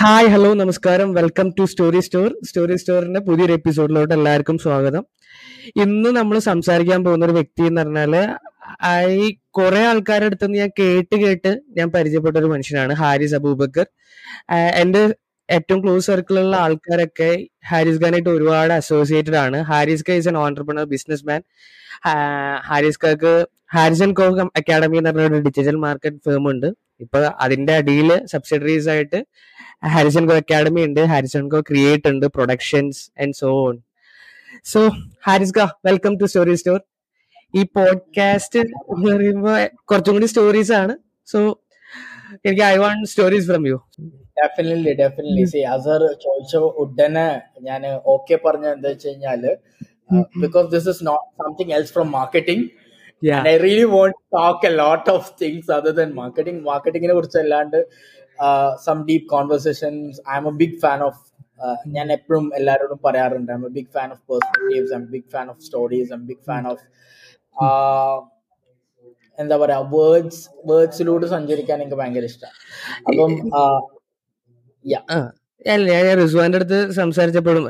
Hi hello നമസ്കാരം. Welcome to story store story സ്റ്റോറിന്റെ പുതിയൊരു എപ്പിസോഡിലോട്ട് എല്ലാവർക്കും സ്വാഗതം. ഇന്ന് നമ്മൾ സംസാരിക്കാൻ പോകുന്ന ഒരു വ്യക്തി എന്ന് പറഞ്ഞാൽ ഈ കുറെ ആൾക്കാരുടെ അടുത്ത് ഞാൻ കേട്ട് കേട്ട് ഞാൻ പരിചയപ്പെട്ട ഒരു മനുഷ്യനാണ് ഹാരിസ് അബൂബക്കർ. എന്റെ ഏറ്റവും ക്ലോസ് സർക്കിളിലുള്ള ആൾക്കാരൊക്കെ ഹാരിസ് ഖാനായിട്ട് ഒരുപാട് അസോസിയേറ്റഡ് ആണ്. ഹാരിസ് ഖ is an entrepreneur business man Haris ഖാക്ക് Harrison co academy എന്ന് പറഞ്ഞ ഒരു ഡിജിറ്റൽ മാർക്കറ്റ് ഫേം ഉണ്ട്. ഇപ്പൊ അതിന്റെ അടിയിൽ സബ്സിഡറീസ് ആയിട്ട് ഹാരിസൺ ഗോ അക്കാഡമി ഉണ്ട് ഹാരിസൺ ഗോ ക്രിയേറ്റ് ഉണ്ട് productions and so on so Haris ഗ വെൽക്കം ടു സ്റ്റോറി സ്റ്റോർ ഈ പോഡ്കാസ്റ്റ് എന്ന് പറയുമ്പോൾ കുറച്ചും കൂടി സ്റ്റോറീസ് ആണ്. സോ എനിക്ക് I want stories from you definitely definitely see Azhar ചോദിച്ച ഉടനെ ഞാൻ ഓക്കെ പറഞ്ഞ എന്താ വെച്ച് കഴിഞ്ഞാൽ because this is not something else from marketing I really want talk a lot of things other than marketing മാർക്കറ്റിങ്ങിനെ കുറിച്ച് അല്ലാണ്ട് some deep conversations I'm a big fan of ഞാൻ എപ്പോഴും എല്ലാവരോടും പറയാറുണ്ട്. I'm a big fan of perspectives I'm big fan of stories I'm big fan of എന്താ പറയാ words വേർഡ്സിലൂടെ സഞ്ചരിക്കാൻ എനിക്ക് ഭയങ്കര ഇഷ്ടമാണ് അപ്പം അല്ല ഞാൻ റിസ്വാന്റെ അടുത്ത് സംസാരിച്ചപ്പോഴും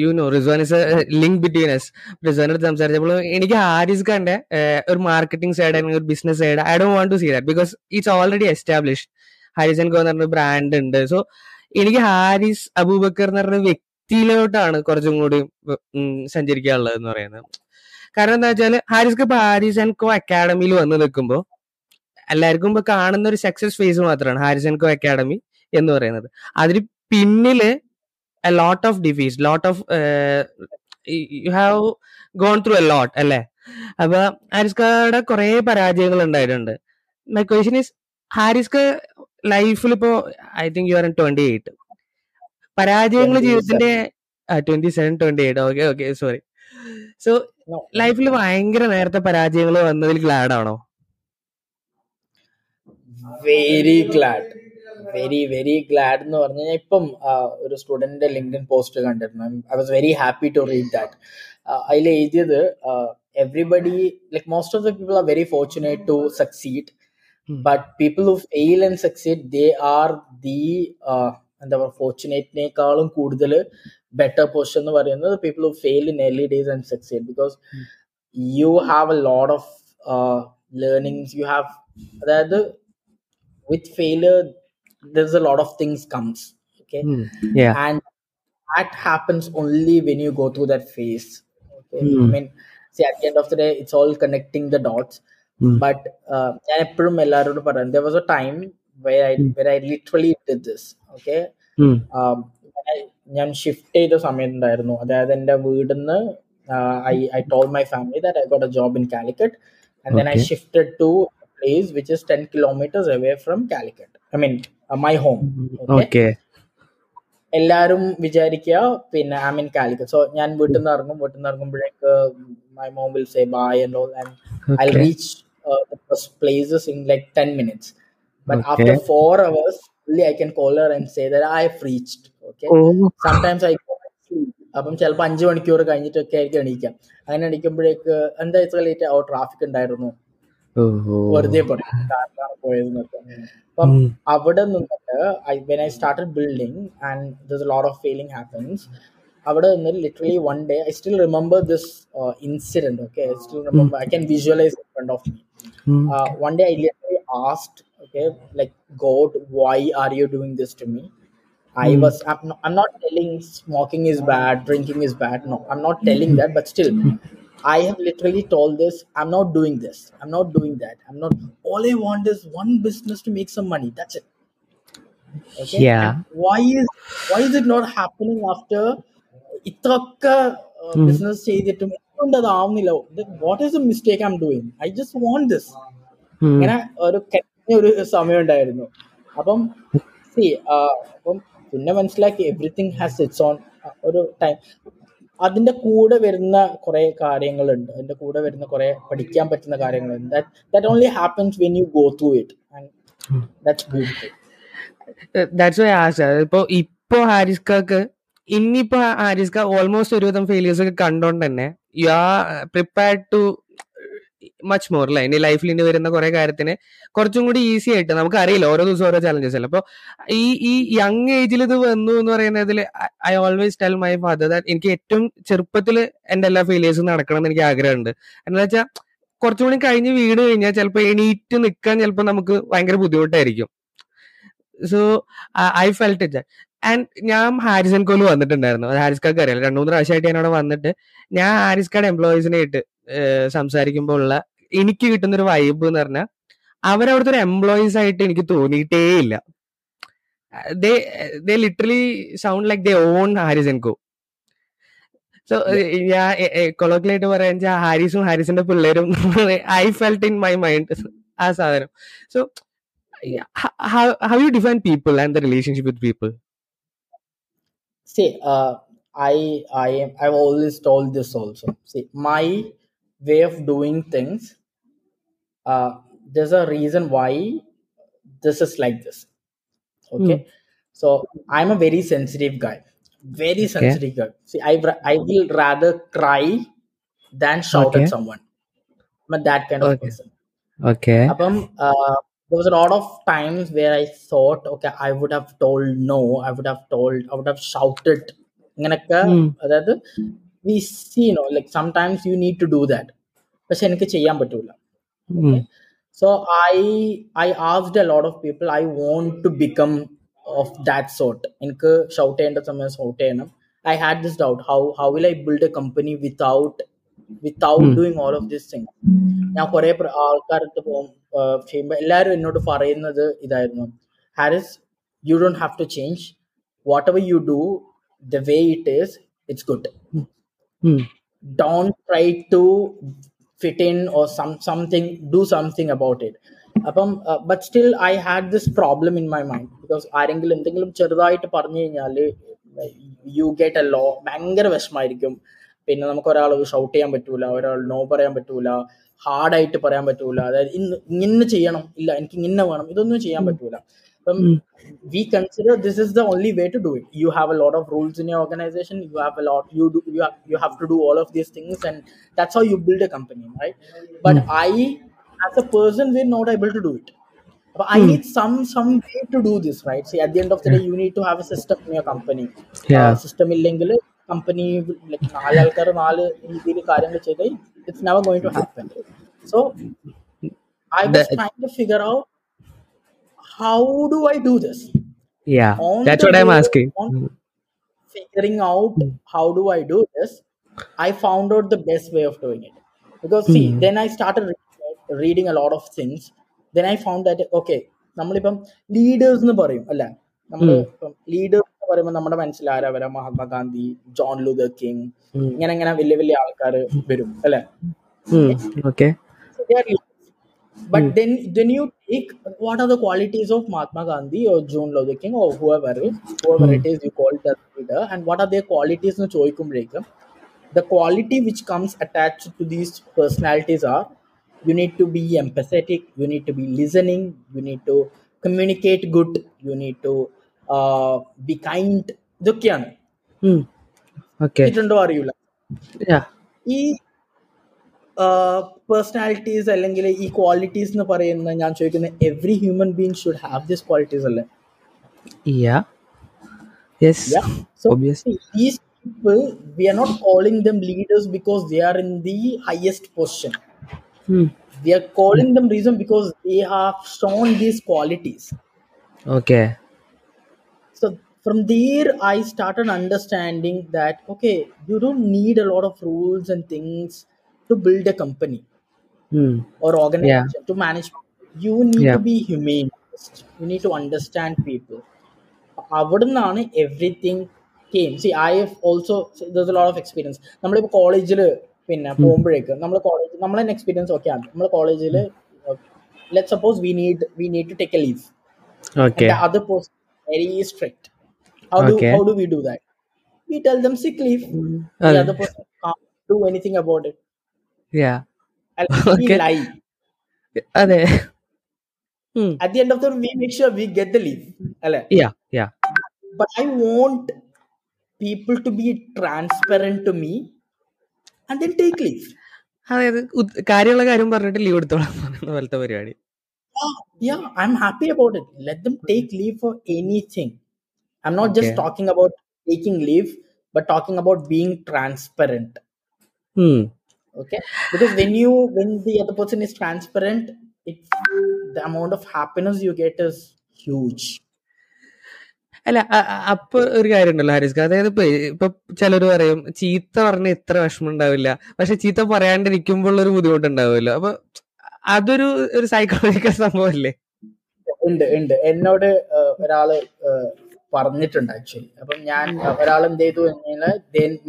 you know Rizwan is link between us റിസ്വാന്റെ അടുത്ത് സംസാരിച്ചപ്പോഴും എനിക്ക് ഹാരിസ് ഖാന്റെ ഒരു മാർക്കറ്റിംഗ് സൈഡ് അല്ലെങ്കിൽ ഒരു business side I do want to see that because it's already establish Haris and co എന്ന് പറഞ്ഞ ബ്രാൻഡ് ഉണ്ട് സോ എനിക്ക് ഹാരിസ് അബൂബക്കർ എന്ന് പറഞ്ഞ വ്യക്തിയിലോട്ടാണ് കുറച്ചും കൂടി സഞ്ചരിക്കാനുള്ളത് എന്ന് പറയുന്നത്. കാരണം എന്താ വെച്ചാൽ ഹാരിസ് ഇപ്പൊ ഹാരിസ് ആൻഡ് കോ അക്കാഡമിയിൽ വന്ന് നിൽക്കുമ്പോൾ എല്ലാവർക്കും ഇപ്പൊ കാണുന്ന ഒരു സക്സസ് ഫേസ് മാത്രമാണ് ഹാരിസ് ആൻഡ് കോ അക്കാഡമി എന്ന് പറയുന്നത്. അതിന് പിന്നിൽ lot of defeats lot of you have gone through a lot അല്ലേ? അപ്പൊ ഹാരിസ്കയുടെ കുറെ പരാജയങ്ങൾ ഉണ്ടായിട്ടുണ്ട്. മൈ ക്വസ്റ്റ്യൻ ഇസ് ഹാരിസ്ക ലൈഫിൽ ഇപ്പോ I think you are twenty eight പരാജയങ്ങൾ ജീവിതത്തിന്റെ twenty seven twenty eight okay okay sorry so ലൈഫിൽ ഭയങ്കര നേരത്തെ പരാജയങ്ങൾ വന്നതിൽ ഗ്ലാഡ് ആണോ? Very glad very very glad എന്ന് പറഞ്ഞു കഴിഞ്ഞാൽ ഇപ്പം ഒരു സ്റ്റുഡന്റിന്റെ ലിങ്ക്ഡിൻ പോസ്റ്റ് കണ്ടിരുന്നു. I was very happy to read that അതിൽ എഴുതിയത് everybody like most of the people are very fortunate to succeed But people who fail and succeed they are the എന്താ പറയുക ഫോർച്ചുനേറ്റിനേക്കാളും കൂടുതൽ ബെറ്റർ പൊസിഷൻ എന്ന് പറയുന്നത് people who fail in early days and succeed because you have a lot of learnings you have അതായത് with failure there's a lot of things comes okay mm, yeah and that happens only when you go through that phase okay mm. i mean see at the end of the day it's all connecting the dots Mm. but ഞാൻ എപ്പോഴും എല്ലാവരോടും പറയാം there was a time where I where I literally did this okay ഞാൻ shift ചെയ്ത സമയത്തുണ്ടായിരുന്നു അതായത് എന്റെ വീടിന്ന് I I told my family that I got a job in Calicut and then I shifted to place which is 10 kilometers away from Calicut. I mean, uh, my home. Okay. എല്ലാരും വിചാരിക്കുക പിന്നെ I mean Calicut so ഞാൻ വീട്ടിൽ നിന്ന് ഇറങ്ങും വീട്ടിൽ നിന്ന് ഇറങ്ങുമ്പോഴേക്ക് my mom will say bye and all and I places in like like minutes. But okay. after four hours only I can call her and say that i've reached. Okay. Oh. Sometimes I അപ്പം ചിലപ്പോൾ അഞ്ച് മണിക്കൂർ കഴിഞ്ഞിട്ടൊക്കെ ആയിരിക്കും എണീക്കാം. അങ്ങനെ എണീക്കുമ്പോഴേക്ക് എന്താ വെച്ചാൽ ലേറ്റ് ഓ ട്രാഫിക് ഉണ്ടായിരുന്നു. വെറുതെ കാറിലാണ് പോയതെന്നൊക്കെ. അപ്പം അവിടെ നിന്നിട്ട് I when I started building and this lot of feeling happens അവിടെ നിന്ന് literally one day I still remember this incident okay I still remember I can visualise in front of me one day I literally asked okay like god why are you doing this to me i mm. was I'm not, I'm not telling smoking is bad drinking is bad no i'm not telling that but still i have literally told this i'm not doing this i'm not doing that i'm not all i want is one business to make some money that's it okay yeah and why is why is it not happening after ഇത്രയൊക്കെ business ചെയ്തിട്ടും എന്തുകൊണ്ട് അതാവുന്നില്ല what is a mistake I'm doing I just want this ഇങ്ങനെ ഒരു ഒരു സമയം ഉണ്ടായിരുന്നു. അപ്പം C അപ്പം പിന്നെ മനസ്സിലാക്കി എവറിത്തിങ് ഹാസ് ഇറ്റ്സ് ഓൺ ഒരു ടൈം അതിന്റെ കൂടെ വരുന്ന കുറെ കാര്യങ്ങളുണ്ട്. അതിന്റെ കൂടെ വരുന്ന കുറെ പഠിക്കാൻ പറ്റുന്ന കാര്യങ്ങളുണ്ട്. That that only happens when you go through it that's beautiful that's why as ഇപ്പോ ഇപ്പോ ഹാരിസ്കാക്ക് ഇന്നിപ്പോ ആരിസ്ക ഓൾമോസ്റ്റ് ഒരുവിധം ഫെയിലിയേഴ്സ് ഒക്കെ കണ്ടോണ്ട് തന്നെ you are prepared to much more അല്ലെ ഇനി ലൈഫിൽ ഇനി വരുന്ന കുറെ കാര്യത്തിന് കുറച്ചും കൂടി ഈസി ആയിട്ട് നമുക്ക് അറിയില്ല ഓരോ ദിവസം ഓരോ ചലഞ്ചസ് അല്ല? അപ്പൊ ഈ ഈ യങ് ഏജിൽ ഇത് വന്നു എന്ന് പറയുന്നതിൽ I always tell my father that എനിക്ക് ഏറ്റവും ചെറുപ്പത്തിൽ എന്റെ എല്ലാ ഫെയിലിയേഴ്സും നടക്കണം എന്ന് എനിക്ക് ആഗ്രഹമുണ്ട്. എന്താ വെച്ചാൽ കുറച്ചും കൂടി കഴിഞ്ഞ് വീട് കഴിഞ്ഞാൽ ചിലപ്പോൾ എണീറ്റ് നിൽക്കാൻ ചിലപ്പോൾ നമുക്ക് ഭയങ്കര ബുദ്ധിമുട്ടായിരിക്കും. So I felt it and ഞാൻ ഹാരിസൺ കോൽ വന്നിട്ടുണ്ടായിരുന്നു. അത് ഹാരിസ് കാർക്ക് അറിയാലോ രണ്ടു മൂന്ന് പ്രാവശ്യമായിട്ട് ഞാൻ അവിടെ വന്നിട്ട് ഞാൻ ഹാരിസ് കാർഡ് എംപ്ലോയീസിനെ ഇട്ട് സംസാരിക്കുമ്പോൾ ഉള്ള എനിക്ക് കിട്ടുന്ന ഒരു വൈബ് എന്ന് പറഞ്ഞാൽ അവരവിടുത്തെ ഒരു എംപ്ലോയീസ് ആയിട്ട് എനിക്ക് തോന്നിയിട്ടേ ഇല്ല. They they literally sound like they on Haris and co so ഞാൻ കൊളോക്കിലായിട്ട് പറയാൻ വെച്ചാൽ ഹാരിസും ഹാരിസിന്റെ പിള്ളേരും I felt in my mind ആ സാധനം. So How you define people and the relationship with people See, uh, I I am I've always told this also. See, my way of doing things. Uh, there's a reason why this is like this. Okay, so I'm a very sensitive guy. Very Okay. sensitive guy. See, I ra- I will rather cry than shout Okay. at someone. I'm a that kind of Okay. person. Okay അപ്പം uh, there was a lot of times where I thought, okay, I would have told no, I would have told, I would have shouted. ഇങ്ങനൊക്കെ അതായത് we see no like sometimes you need to do that പക്ഷെ എനിക്ക് ചെയ്യാൻ പറ്റൂല. So I I asked a lot of people I want to become of that sort എനിക്ക് shout ചെയ്യേണ്ട സമയം shout ചെയ്യണം. I had this doubt how how will I build a company without without doing all of this thing ഞാൻ കുറെ ആൾക്കാരടുത്ത് പോകും ചെയ്യുമ്പോൾ എല്ലാവരും എന്നോട് പറയുന്നത് ഇതായിരുന്നു. Haris you don't have to change whatever you do the way it is it's good don't try to fit in or some something do something about it. അപ്പം but still I had this problem in my mind because ആരെങ്കിലും എന്തെങ്കിലും ചെറുതായിട്ട് പറഞ്ഞു കഴിഞ്ഞാൽ you get a low ഭയങ്കര വിഷമായിരിക്കും പിന്നെ നമുക്ക് ഒരാൾ ഷൗട്ട് ചെയ്യാൻ പറ്റൂല ഒരാൾ നോ പറയാൻ പറ്റൂല ഹാർഡായിട്ട് പറയാൻ പറ്റൂല. അതായത് ഇന്ന് ഇങ്ങനെ ചെയ്യണം ഇല്ല എനിക്ക് ഇങ്ങനെ വേണം ഇതൊന്നും ചെയ്യാൻ പറ്റൂല. അപ്പം we consider this is the only way to do it you have a lot of rules in your organisation you have a lot you you have to do all of these things and that's how you build a company right but I as a person win not able to do it അപ്പൊ I need some some way to do this right see at the end of the day you need to have a system in your company system ഇല്ലെങ്കിൽ company like നാല് ആൾക്കാർ നാല് രീതിയിൽ കാര്യങ്ങൾ ചെയ്ത് it's never going to happen so I was That- trying to figure out how do I do this? Yeah, On that's the what I'm way- asking. on figuring out how do I do this, I found out the best way of doing it. Because see, then I started re- reading a lot of things. Then I found that okay, നമ്മളിപ്പം leaders എന്ന് പറയും അല്ലെ നമ്മൾ ഇപ്പം leaders എന്ന് പറയുമ്പോൾ നമ്മുടെ മനസ്സിൽ ആരാ വരാം Mahatma Gandhi John Luther King Mm. ഇങ്ങനെ ഇങ്ങനെ വലിയ വലിയ ആൾക്കാർ വരും അല്ലെ Hmm. Okay. So they are leaders. But then then you take what are the qualities of Mahatma Gandhi or John Luther King or whoever is whoever it is you call it as leader and what are their qualities എന്ന് ചോദിക്കുമ്പോഴേക്കും the quality which comes attached to these personalities are you need to be empathetic you need to be listening you need to communicate good you need to uh, be kind ഇതൊക്കെയാണ് Hmm. Okay. ഇട്ടുണ്ടോ അറിയില്ല Yeah. ഈ personalities അല്ലെങ്കിൽ ഈ qualities എന്ന് പറയുന്ന ഞാൻ ചോദിക്കുന്ന every human being should have this qualities അല്ലേ Yeah. Yes. Yeah. So Obviously. see, these people, we are not calling them leaders because they are in the highest position. Hmm. We are calling them reason So from there, I started understanding that okay, you don't need a lot of rules and things to build a company. Hmm. or organization to manage you need Yeah. to be humane first. you need to understand people അവിടെ നിന്നാണ് everything came C I F also there lot of experience നമ്മളിപ്പോൾ കോളേജിൽ പിന്നെ പോകുമ്പോഴേക്ക് നമ്മൾ college നമ്മൾ തന്നെ experience ഒക്കെ ആണ് നമ്മൾ കോളേജിൽ let suppose we need we need to take a leave Okay. and the other person very strict how do Okay. how do we do that we tell them sick leave the okay. other person can't do anything about it Yeah. and we Okay. lie അതെ Hmm. at the end of the day, we make sure we get the leave. അല്ലേ? Yeah. Yeah. But I want people to be transparent to me and then take leave. അതായത് കാര്യമുള്ള കാര്യം പറഞ്ഞിട്ട് leave എടുത്തോളാം പറയുന്ന പോലത്തെ പരിപാടി Yeah, I'm happy about it. Let them take leave for anything. I'm not just talking about taking leave, but talking about being transparent. Hmm. Okay, because when you when the other person is transparent, it the amount of happiness you get is huge. അല്ല അപ്പൊ ഒരു കാര്യമുണ്ടല്ലോ ഹാരിസ്ക അതായത് ഇപ്പൊ ഇപ്പൊ ചിലര് പറയും ചീത്ത പറഞ്ഞ ഇത്ര വിഷമം ഉണ്ടാവില്ല പക്ഷെ ചീത്ത പറയാണ്ടിരിക്കുമ്പോൾ ഒരു ബുദ്ധിമുട്ടുണ്ടാവുമല്ലോ അപ്പൊ അതൊരു ഒരു സൈക്കോളജിക്കൽ സംഭവമല്ലേ ഉണ്ട് ഉണ്ട്. എന്നോട് ഒരാൾ പറഞ്ഞിട്ടുണ്ട് ആക്ച്വലി അപ്പം ഞാൻ ഒരാൾ എന്ത് ചെയ്തു കഴിഞ്ഞാൽ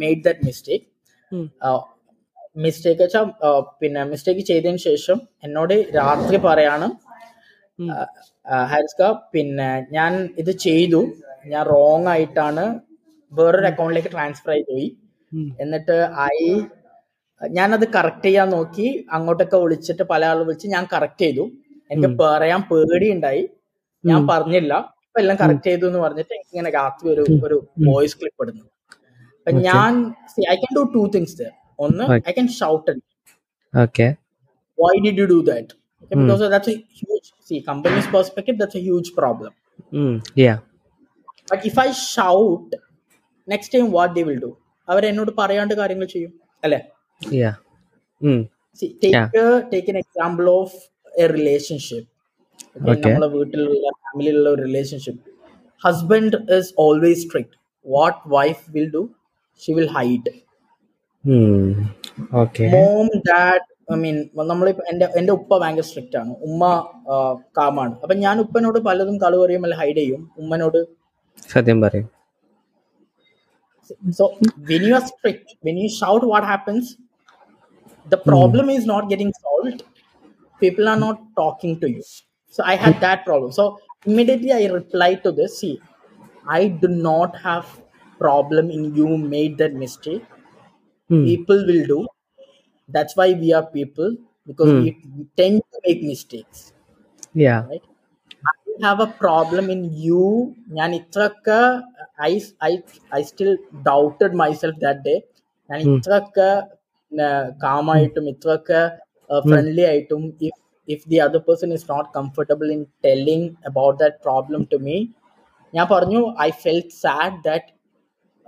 മെയ്ഡ് ദാറ്റ് മിസ്റ്റേക്ക് മിസ്റ്റേക്ക് വെച്ചാൽ പിന്നെ മിസ്റ്റേക്ക് ചെയ്തതിന് ശേഷം എന്നോട് രാത്രി പറയാണ് ഹാരിസ്ക പിന്നെ ഞാൻ ഇത് ചെയ്തു. ഞാൻ റോങ് ആയിട്ടാണ് വേറൊരു അക്കൗണ്ടിലേക്ക് ട്രാൻസ്ഫർ ആയി പോയി. എന്നിട്ട് ഐ ഞാനത് കറക്റ്റ് ചെയ്യാൻ നോക്കി അങ്ങോട്ടൊക്കെ വിളിച്ചിട്ട് പല ആൾ വിളിച്ച് ഞാൻ കറക്റ്റ് ചെയ്തു. എനിക്ക് പറയാൻ പേടി ഉണ്ടായി ഞാൻ പറഞ്ഞില്ല. അപ്പൊ എല്ലാം കറക്റ്റ് ചെയ്തു എന്ന് പറഞ്ഞിട്ട് എനിക്ക് ഇങ്ങനെ രാത്രി ഒരു ഒരു വോയിസ് ക്ലിപ്പ് ഇടുന്നു. അപ്പൊ ഞാൻ I can do two things ഒന്ന് I can shout okay why did you do that because that's a huge a companies see that's a huge problem yeah but if i shout next time what they will അവർ എന്നോട് പറയാണ്ട് കാര്യങ്ങൾ ചെയ്യും? അല്ലെ? യാ See, take Yeah. a, take an example of a relationship. നമ്മളെ വീട്ടിലുള്ള ഫാമിലിയിലുള്ള ഒരു relationship husband is always strict what wife will do she will hide mom dad I mean നമ്മളിപ്പോ എന്റെ എന്റെ ഉപ്പ ഭയങ്കര സ്ട്രിക്റ്റ് ആണ്. ഉമ്മ കാമാണ് അപ്പൊ ഞാൻ ഉപ്പനോട് പലതും കളു പറയും അല്ല ഹൈഡ് ചെയ്യും. ഉമ്മനോട് സത്യം പറയും. So when you are strict, when you shout, what happens? The problem is not getting solved. People are not talking to you. So I had that problem. So immediately I replied to this. See, I do not have problem in you made that mistake. ഉം. People will do. That's why we are people because Hmm. we tend to make mistakes. Yeah right? I have a problem in you. ഞാൻ ഇത്രയൊക്കെ I, I, I still doubted myself that day. ഞാൻ Hmm. ഇത്രയൊക്കെ കാമായിട്ടും ഇത്രയൊക്കെ friendly ആയിട്ടും if if the other person is not comfortable in telling about that problem to me ഞാൻ പറഞ്ഞു I felt sad that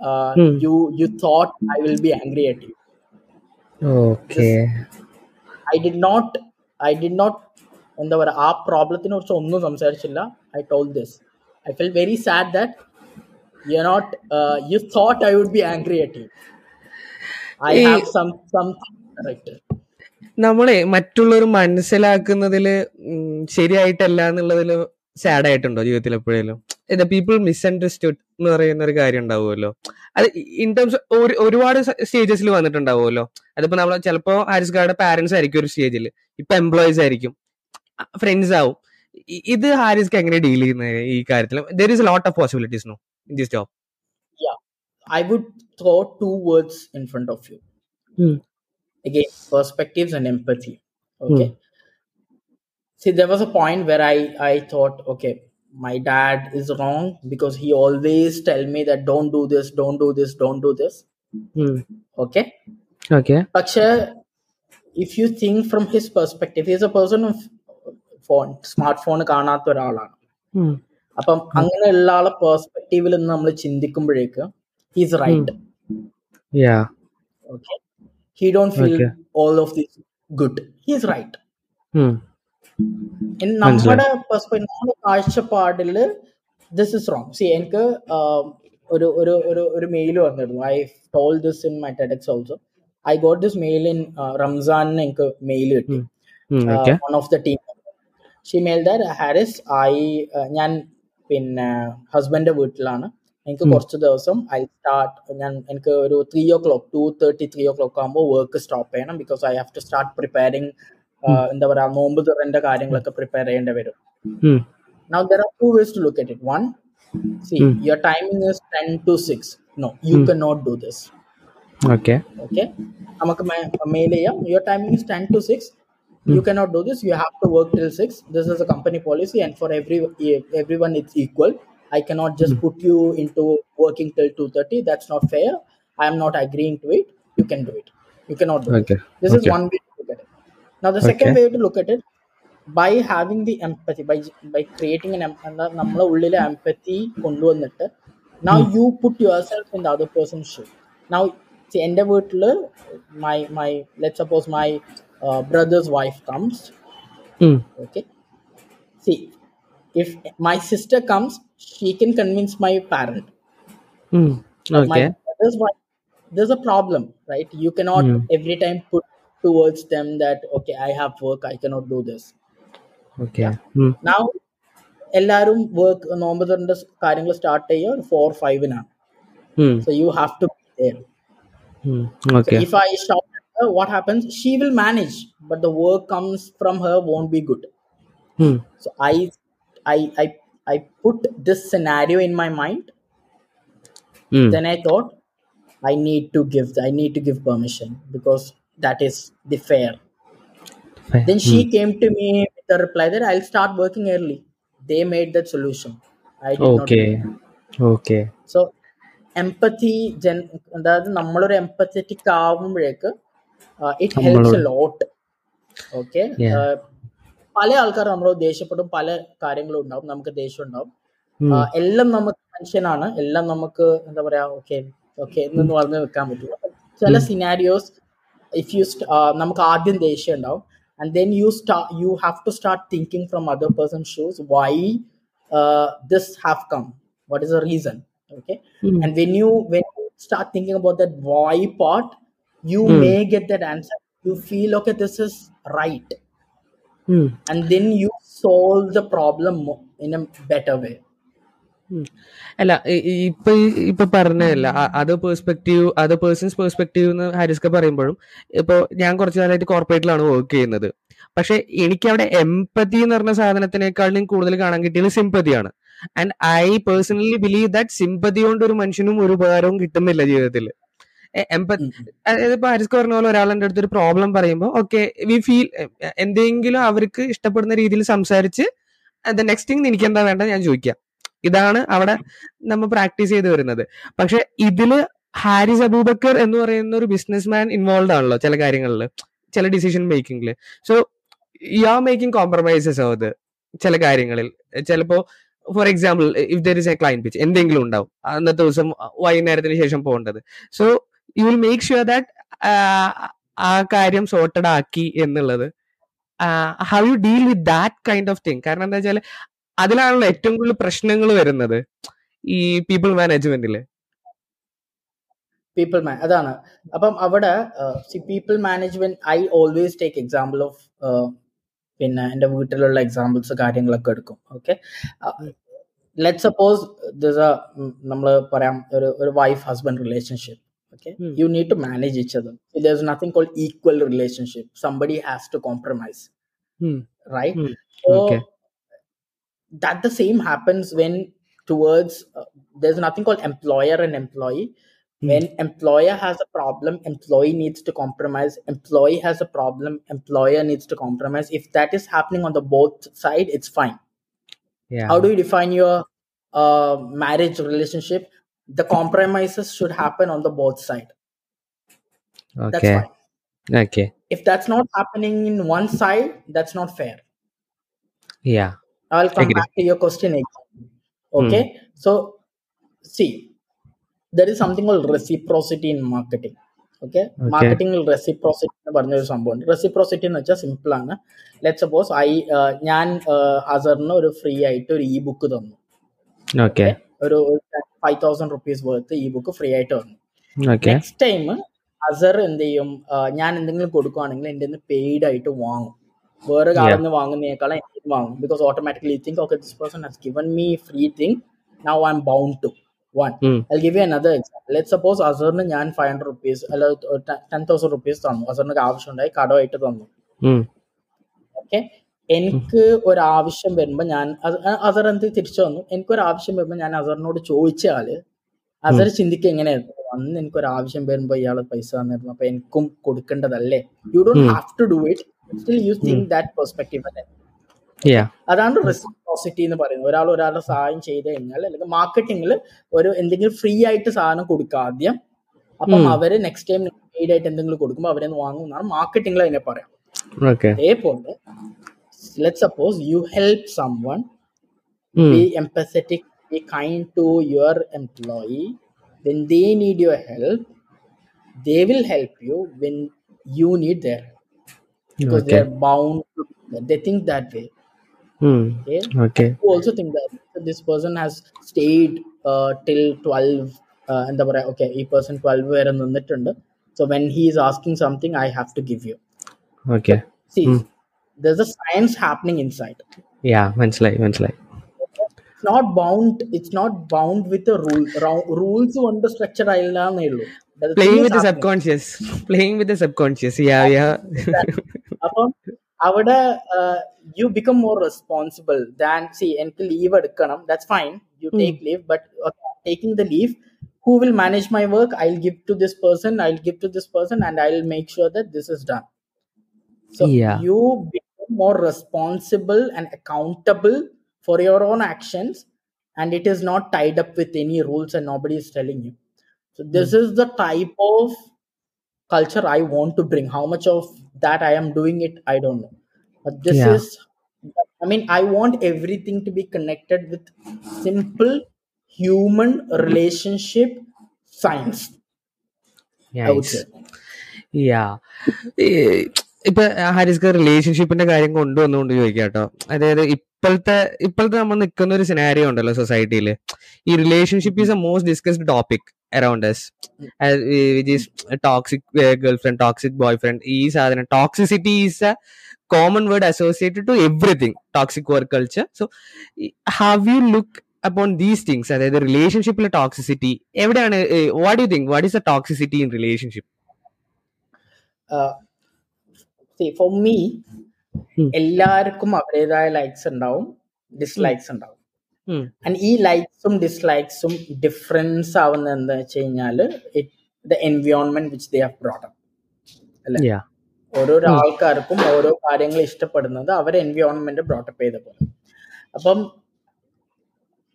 uh, Hmm. you you thought I will be angry at you. Okay I did not I did not എന്താ പറയുക ആ പ്രോബ്ലത്തിനെ കുറിച്ച് ഒന്നും സംസാരിച്ചില്ല I told this I felt very sad that you not you thought I would be angry at you I have some some നമ്മളെ മറ്റുള്ളവർ മനസ്സിലാക്കുന്നതിൽ ശരിയായിട്ടല്ല എന്നുള്ളതിൽ സാഡ് ആയിട്ടുണ്ടോ ജീവിതത്തിൽ എപ്പോഴേലും? പീപ്പിൾ മിസ്അണ്ടർസ്റ്റുഡ് എന്ന് പറയുന്ന ഒരു കാര്യം ഉണ്ടാവുമല്ലോ. അത് ഇൻ ടേംസ് ഒരുപാട് സ്റ്റേജസിൽ വന്നിട്ടുണ്ടാവുമല്ലോ. അതിപ്പോ നമ്മൾ ചിലപ്പോ ഹാരിസ് ഗാർഡ് പാരന്റ്സ് ആയിരിക്കും ഒരു സ്റ്റേജിൽ ഇപ്പൊ എംപ്ലോയീസ് ആയിരിക്കും. ഫ്രണ്ട്സ് ആവും. ഇത് ഹാരിസ്ക്ക് എങ്ങനെ ഡീൽ ചെയ്യുന്നത് ഈ കാര്യത്തിൽ there is lot of possibilities no in this job I would throw two words in front of you. Hmm. Again, perspectives and empathy. Okay. See, there was a point where I I thought, okay, my dad is wrong because he always tell me that don't do this, don't do this, don't do this. Okay. Okay പക്ഷേ if you think from his perspective he's a person phone smart phone കാണാത്ത ഒരാളാണ് അപ്പം അങ്ങനെയുള്ള ആളെ പെർസ്പെക്റ്റീവിൽ നിന്ന് നമ്മൾ ചിന്തിക്കുമ്പോഴേക്ക് he's mm. yeah. Okay? He don't feel Okay. All of this good he's right നമ്മുടെ perspective നമ്മുടെ കാഴ്ചപ്പാടിൽ ദിസ് ഇസ് റോങ് സി എനിക്ക് ഒരു ഒരു ഒരു ഒരു മെയിൽ വന്നിരുന്നു. I told this in my TEDx also I got this mail in റംസാനിന് എനിക്ക് മെയിൽ കിട്ടി. One of the team she mail that Haris I ഞാൻ പിന്നെ ഹസ്ബൻഡിന്റെ വീട്ടിലാണ്. എനിക്ക് ഉം. കുറച്ച് ദിവസം ഐ സ്റ്റാർട്ട് ഞാൻ എനിക്ക് ഒരു three o'clock two thirty three o'clock ആകുമ്പോൾ വർക്ക് സ്റ്റോപ്പ് ചെയ്യണം because I have to start preparing എന്താ പറയാ നോമ്പ് തുറന്റെ കാര്യങ്ങളൊക്കെ പ്രിപ്പയർ ചെയ്യേണ്ടി വരും Now there are two ways to look at it. One, see, Hmm. your timing is 10 to 6. No, you Hmm. cannot do this. Okay Okay. നമുക്ക് mail ചെയ്യാം your timing is ten to six you cannot do this you have to work till six this is a company policy and for every everyone it's Equal I cannot just put you into working till two thirty that's not fair I am not agreeing to it you can do it You cannot do it. Okay. This is Okay. one way to look at it. Now, the second Okay. way to look at it, by having the empathy, by by creating an em- എന്താ നമ്മളെ ഉള്ളിലെ empathy കൊണ്ടുവന്നിട്ട് now you put yourself in the other person's shoe. Now, see, എൻ്റെ വീട്ടില് my my let's suppose my uh, brother's wife comes. Mm. Okay. See, if my sister comes, she can convince my parent. Mm. my Okay. brother's wife, there's a problem, right? You cannot Mm. every time put towards them that okay, I have work, I cannot do this. Okay. Mm. Now എല്ലാവരും work നോമ്പ് തുറന്റെ കാര്യങ്ങൾ start ചെയ്യുക ഒരു four ഫൈവിനാണ് Mm. So you have to Mm. So Okay. if I shout at her, what happens? She will manage, but the work comes from her I, I, I, I put this scenario in my mind. Mm. Then I thought, I need to give, I need to give permission because that is the fair. Fine. Then she Mm. came to me with the reply that I'll start working early. They made that solution. I did not. Okay. Okay. So empathy ജൻ അതായത് നമ്മളൊരു empathetic ആവുമ്പോഴേക്ക് it helps A നമ്മളോട് lot okay Yeah. പല ആൾക്കാർ നമ്മളോട് ദേഷ്യപ്പെടും. പല കാര്യങ്ങളും ഉണ്ടാവും. നമുക്ക് ദേഷ്യം ഉണ്ടാവും. എല്ലാം നമുക്ക് മനുഷ്യനാണ്. എല്ലാം നമുക്ക് എന്താ പറയാ ഓക്കെ ഓക്കെ എന്നൊന്നും പറഞ്ഞ് വെക്കാൻ പറ്റില്ല. ചില. സിനാരിയോസ് ഇഫ് യു നമുക്ക് ആദ്യം ദേഷ്യം ഉണ്ടാവും. And then you start you have to start thinking from other person shoes why this have come what is a reason okay and when you when when you start thinking about that why part you get may get that answer. You feel okay this is right. Mm. and then you solve the problem in a better way ഉം. അല്ല ഇപ്പൊ ഇപ്പൊ പറഞ്ഞതല്ല അത് perspective അത് persons perspective എന്ന് ഹാരിസ്ക പറയുമ്പോഴും ഇപ്പൊ ഞാൻ കുറച്ച് കാലമായിട്ട് കോർപ്പറേറ്റിലാണ് വർക്ക് ചെയ്യുന്നത് പക്ഷെ എനിക്ക് അവിടെ എംപതി എന്ന് പറഞ്ഞ സാധനത്തിനേക്കാളും കൂടുതൽ കാണാൻ കിട്ടിയത് സിമ്പതിയാണ് and I personally believe that sympathy കൊണ്ട് ഒരു മനുഷ്യനും ഒരു ഉപകാരവും കിട്ടുന്നില്ല ജീവിതത്തിൽ അതായത് ഇപ്പൊ ഹരിസ് പറഞ്ഞ പോലെ ഒരാളുടെ അടുത്ത് ഒരു പ്രോബ്ലം പറയുമ്പോൾ ഓക്കെ വി ഫീൽ എന്തെങ്കിലും അവർക്ക് ഇഷ്ടപ്പെടുന്ന രീതിയിൽ സംസാരിച്ച് നെക്സ്റ്റ് തിങ് എനിക്ക് എന്താ വേണ്ടത് ഞാൻ ചോദിക്കാം. ഇതാണ് അവിടെ നമ്മൾ പ്രാക്ടീസ് ചെയ്ത് വരുന്നത്. പക്ഷെ ഇതിൽ ഹാരിസ് അബൂബക്കർ എന്ന് പറയുന്ന ഒരു ബിസിനസ്മാൻ ഇൻവോൾവ് ആണല്ലോ ചില കാര്യങ്ങളിൽ ചില decision മേക്കിംഗിൽ so you are making compromises അത് ചില കാര്യങ്ങളിൽ. ചിലപ്പോ for example if there is a client pitch എന്തെങ്കിലും ഉണ്ടാവും. അന്നത്തെ ദിവസം വൈകുന്നേരത്തിന് ശേഷം പോകേണ്ടത്. So you will make sure that ആ കാര്യം സോർട്ടഡ് ആക്കി എന്നുള്ളത്. How you deal with that kind of thing കാരണം എന്താ വെച്ചാൽ അതിലാണല്ലോ ഏറ്റവും കൂടുതൽ പ്രശ്നങ്ങൾ വരുന്നത് ഈ പീപ്പിൾ മാനേജ്മെന്റിൽ പീപ്പിൾ മാൻ അതാണ്. അപ്പം അവിടെ people management I always take example of പിന്നെ എന്റെ വീട്ടിലുള്ള എക്സാമ്പിൾസ് കാര്യങ്ങളൊക്കെ എടുക്കും. ഓക്കെ ലെറ്റ് സപ്പോസ് ദിസ് നമ്മൾ പറയാം ഒരു ഒരു wife husband relationship okay Hmm. you need to manage each other there's nothing called equal relationship somebody has to compromise Hmm. right Hmm. so Okay. that the same happens when towards uh, there's nothing called employer and employee Hmm. when employer has a problem employee needs to compromise employee has a problem employer needs to compromise if that is happening on the both side it's fine Yeah. how do you define your uh, marriage relationship the compromises should happen on the both side that's Okay. fine Okay. if that's not happening in one side that's not fair Yeah. i'll come Agree. back to your question again okay so see there is something called reciprocity in marketing okay Okay. മാർക്കറ്റിംഗിൽ reciprocity എന്ന് പറഞ്ഞൊരു സംഭവമുണ്ട് reciprocity എന്ന് വെച്ചാൽ simple ആണ് let suppose I ഞാൻ അസറിന് ഒരു free ആയിട്ട് ഒരു ഇ ബുക്ക് തന്നു Okay. ഒരു ഫൈവ് തൗസൻഡ് റുപ്പീസ് വർത്ത് ഈ ബുക്ക് ഫ്രീ ആയിട്ട് വന്നു. നെക്സ്റ്റ് ടൈം അസർ എന്ത് ചെയ്യും ഞാൻ എന്തെങ്കിലും കൊടുക്കുവാണെങ്കിൽ എന്റെ നിന്ന് പെയ്ഡ് ആയിട്ട് വാങ്ങും. വേറെ കാലം വാങ്ങുന്നേക്കാളും വാങ്ങുന്നതിനേക്കാളും എനിക്ക് വാങ്ങും. Because automatically think okay this person has given me free thing now I am bound to one Hmm. I give you another example let suppose അസറിന് ഞാൻ ഫൈവ് ഹൺഡ്രഡ് റുപ്പീസ് അല്ല ടെൻ തൗസൻഡ് റുപ്പീസ് തന്നു. അസറിന് ആവശ്യമുണ്ടായി കടമായിട്ട് തന്നു. Hmm. Okay എനിക്ക് ഒരാവശ്യം വരുമ്പോൾ ഞാൻ അസർ എന്ത് തിരിച്ചു വന്നു? എനിക്കൊരു ആവശ്യം വരുമ്പോൾ ഞാൻ അസറിനോട് ചോദിച്ചാൽ അസർ ചിന്തിക്കുക എങ്ങനെയായിരുന്നു അന്ന് എനിക്ക് ഒരു ആവശ്യം വരുമ്പോൾ ഇയാൾ പൈസ തന്നിരുന്നു. അപ്പൊ എനിക്കും കൊടുക്കേണ്ടതല്ലേ? You don't Hmm. Have to do it still you think that perspective അല്ലേ. അതാണ് റെസിപ്രോസിറ്റി എന്ന് പറയുന്നത്. ഒരാൾ ഒരാളുടെ സഹായം ചെയ്ത് കഴിഞ്ഞാൽ അല്ലെങ്കിൽ മാർക്കറ്റിംഗിൽ ഒരു എന്തെങ്കിലും ഫ്രീ ആയിട്ട് സാധനം കൊടുക്കുക ആദ്യം. അപ്പം. അവർ നെക്സ്റ്റ് ടൈം പെയ്ഡ് ആയിട്ട് എന്തെങ്കിലും കൊടുക്കുമ്പോൾ അവരെ വാങ്ങും എന്നാണ് മാർക്കറ്റിംഗിൽ അതിനെ പറയാം. അതേപോലെ Let suppose you help someone be empathetic, be kind to your employee. When they need your help, they will help you when you need their help because Okay. they're bound to do that. They think that way. Okay. Okay You also think that this person has stayed uh, till 12 uh, എന്താ പറയാ okay ഈ person twelve വരെ നിന്നിട്ടുണ്ട് so when he is asking something I have to give you okay see there's a science happening inside യാ മനസ്സിലായി മനസ്സിലായി it's not bound it's not bound with a rule Rou- rules കൊണ്ട് structure ആയില്ല എന്നേ ഉള്ളൂ But the thing playing is with sub happening. Conscious playing with subconscious yeah yeah അപ്പം അവിടെ you become more responsible than see എനിക്ക് leave എടുക്കണം that's fine you take leave but taking the leave who will manage my work i'll give to this person i'll give to this person and i'll make sure that this is done so Yeah. you become more responsible and accountable for your own actions and it is not tied up with any rules and nobody is telling you. So this hmm. is the type of culture i want to bring. How much of that i am doing it i don't know. But this Yeah. is i mean i want everything to be connected with simple human relationship science. Yeah say. Yeah eh, ഇപ്പൊ ഹാരിസ്ക റിലേഷൻഷിപ്പിന്റെ കാര്യം കൊണ്ടുവന്നുകൊണ്ട് ചോദിക്കാം കേട്ടോ. അതായത് ഇപ്പോഴത്തെ ഇപ്പോഴത്തെ നമ്മൾ നിൽക്കുന്ന ഒരു സിനാരിയോ ഉണ്ടല്ലോ സൊസൈറ്റിയിൽ ഈ relationship is a most discussed topic around us which is toxic girlfriend toxic boyfriend ഈ സാധനം toxicity is a common word associated to everything toxic work culture so have you look upon these things അതായത് റിലേഷൻഷിപ്പിലെ toxicity എവിടെയാണ് what you think what is a toxicity in relationship uh, me for me. എല്ലാവർക്കും അവരുടേതായ likes ഉണ്ടാവും dislikes ഉണ്ടാവും. And ഈ ലൈക്സും ഡിസ്ലൈക്സും difference ആവുന്നത് എന്താ വെച്ച് കഴിഞ്ഞാൽ the environment which they have product അല്ലെ. ഓരോരോ ആൾക്കാർക്കും ഓരോ കാര്യങ്ങൾ ഇഷ്ടപ്പെടുന്നത് അവരെ എൻവിയോൺമെന്റ് ബ്രോട്ടപ്പ് ചെയ്ത പോലെ അപ്പം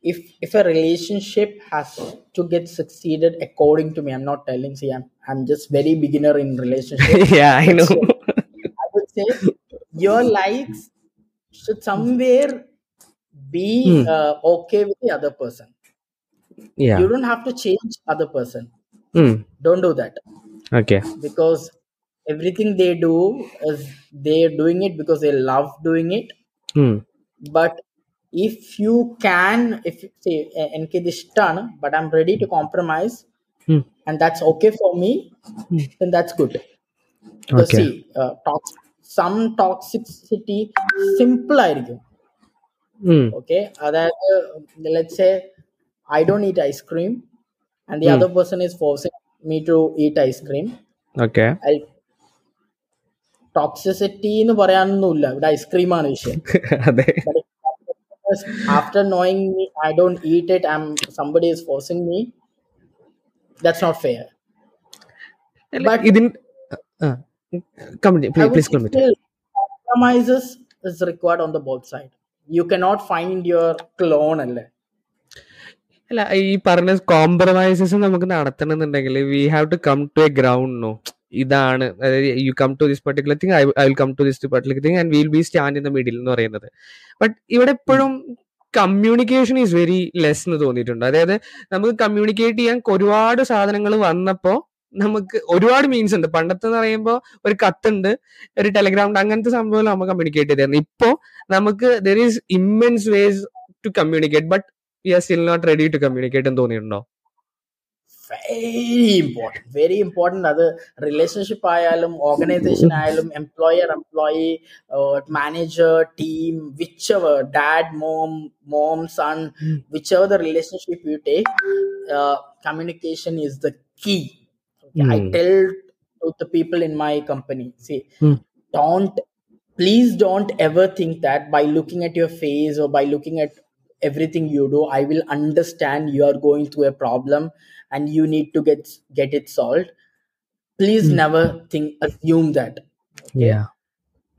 if if a relationship has to get succeeded according to me i'm not telling see i'm, I'm just very beginner in relationship yeah, I know. say your hmm. likes should somewhere be hmm. uh, okay with the other person. Yeah. You don't have to change other person. Mm. don't do that. Okay. Because everything they do is they're doing it because they love doing it. Mm. but if you can if you say enke this turn. but i'm ready to compromise hmm. and that's okay for me then that's good. Okay. see uh, toxic some toxicity simple ആയിരിക്കും Mm. okay അതായത് let's say I don't eat ice cream and the Hmm. other person is forcing me to eat ice cream Okay. I toxicity എന്ന് പറയാനൊന്നുമില്ല ഇവിടെ ഐസ്ക്രീമാണ് വിഷയം അതെ But if after knowing me I don't eat it I'm somebody is forcing me that's not fair അല്ല, But- ഇതിൻ committee please, please still compromises is required on the both side. You cannot find your clone അല്ലേ? അല്ല ഈ പറഞ്ഞ compromises നമുക്ക് നടത്തണമെന്നുണ്ടെങ്കിൽ we have to come to a ground no ഇതാണ് you come to this particular thing I will come to this particular thing and will be stand in the middle എന്ന് പറയുന്നത്. But ഇവിടെ എപ്പോഴും കമ്മ്യൂണിക്കേഷൻ ഈസ് വെരി ലെസ് എന്ന് തോന്നിയിട്ടുണ്ട്. അതായത് നമുക്ക് communicate ചെയ്യാൻ ഒരുപാട് സാധനങ്ങൾ വന്നപ്പോ നമുക്ക് ഒരുപാട് മീൻസ് ഉണ്ട്. പണ്ടത്തെ എന്ന് പറയുമ്പോൾ ഒരു കത്തുണ്ട് ഒരു ടെലഗ്രാം ഉണ്ട്. അങ്ങനത്തെ സംഭവം നമുക്ക് കമ്മ്യൂണിക്കേറ്റ് ചെയ്തായിരുന്നു ഇപ്പോ നമുക്ക് there is immense ways to communicate but we are still not ready to communicate എന്ന് തോന്നിയിട്ടുണ്ടോ? വെരി ഇമ്പോർട്ടന്റ് വെരി ഇമ്പോർട്ടന്റ് അത് റിലേഷൻഷിപ്പ് ആയാലും ഓർഗനൈസേഷൻ ആയാലും employer employee manager team whichever dad mom mom son. Whichever the relationship you take communication is the key I Hmm. tell the people in my company, see, Hmm. don't, please don't ever think that by looking at your face or by looking at everything you do, I will understand you are going through a problem and you need to get get it solved. Please Hmm. never think assume that. Yeah.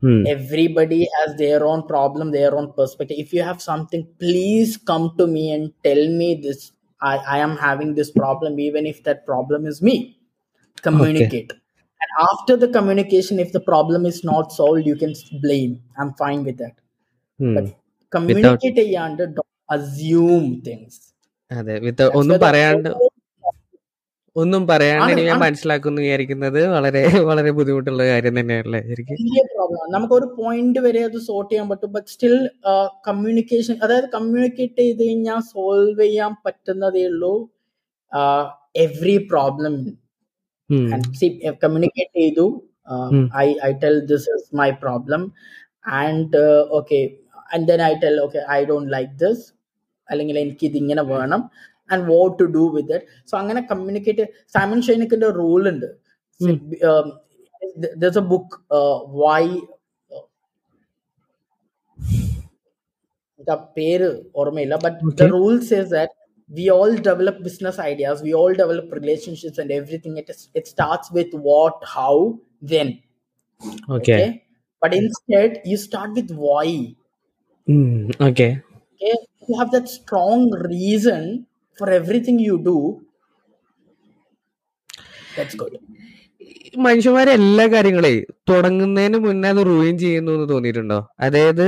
Hmm. Everybody has their own problem, their own perspective. If you have something, please come to me and tell me this. I, I am having this problem, even if that problem is me communicate. Okay. and after the communication if the problem is not solved you can blame. I'm fine with that. Hmm. but communicate ചെയ്യാണ്ട് don't assume things. അതെ with ഒന്നും പറയാണ്ട് ഒന്നും പറയാണ്ട് ഞാൻ മനസ്സിലാക്കുന്നു വിചാരിക്കുന്നത് വളരെ വളരെ ബുദ്ധിമുട്ടുള്ള കാര്യം തന്നെയല്ലേ ശരിക്കും. വലിയ നമുക്ക് ഒരു പോയിന്റ് വരെ അത് സോർട്ട് ചെയ്യാൻ പറ്റും. ബട്ട് സ്റ്റിൽ കമ്മ്യൂണിക്കേഷൻ അതായത് കമ്മ്യൂണിക്കേറ്റ് ചെയ്ത് കഴിഞ്ഞാൽ സോൾവ് ചെയ്യാൻ പറ്റുന്നതേ ഉള്ളൂ. Every problem ഉം. and see if communicate ചെയ്തു uh, Hmm. i i tell this is my problem and uh, okay and then i tell okay i don't like this അല്ലെങ്കിൽ എനിക്ക് ഇതിങ്ങനെ വേണം and what to do with it so അങ്ങനെ communicate Saman ഷൈനിക്കിന്റെ rule ഉണ്ട് Hmm. there's a book uh, why the പേര് ഓർമ്മയില്ല but the Okay. rule says that we all develop business ideas we all develop relationships and everything it is it starts with what how then okay but instead you start with why okay okay you have that strong reason for everything you do that's good മനുഷ്യന്മാരെ എല്ലാ കാര്യങ്ങളെ തുടങ്ങുന്നതിന് മുന്നേ അത് ruin ചെയ്യുന്നു എന്ന് തോന്നിയിട്ടുണ്ടോ അതായത്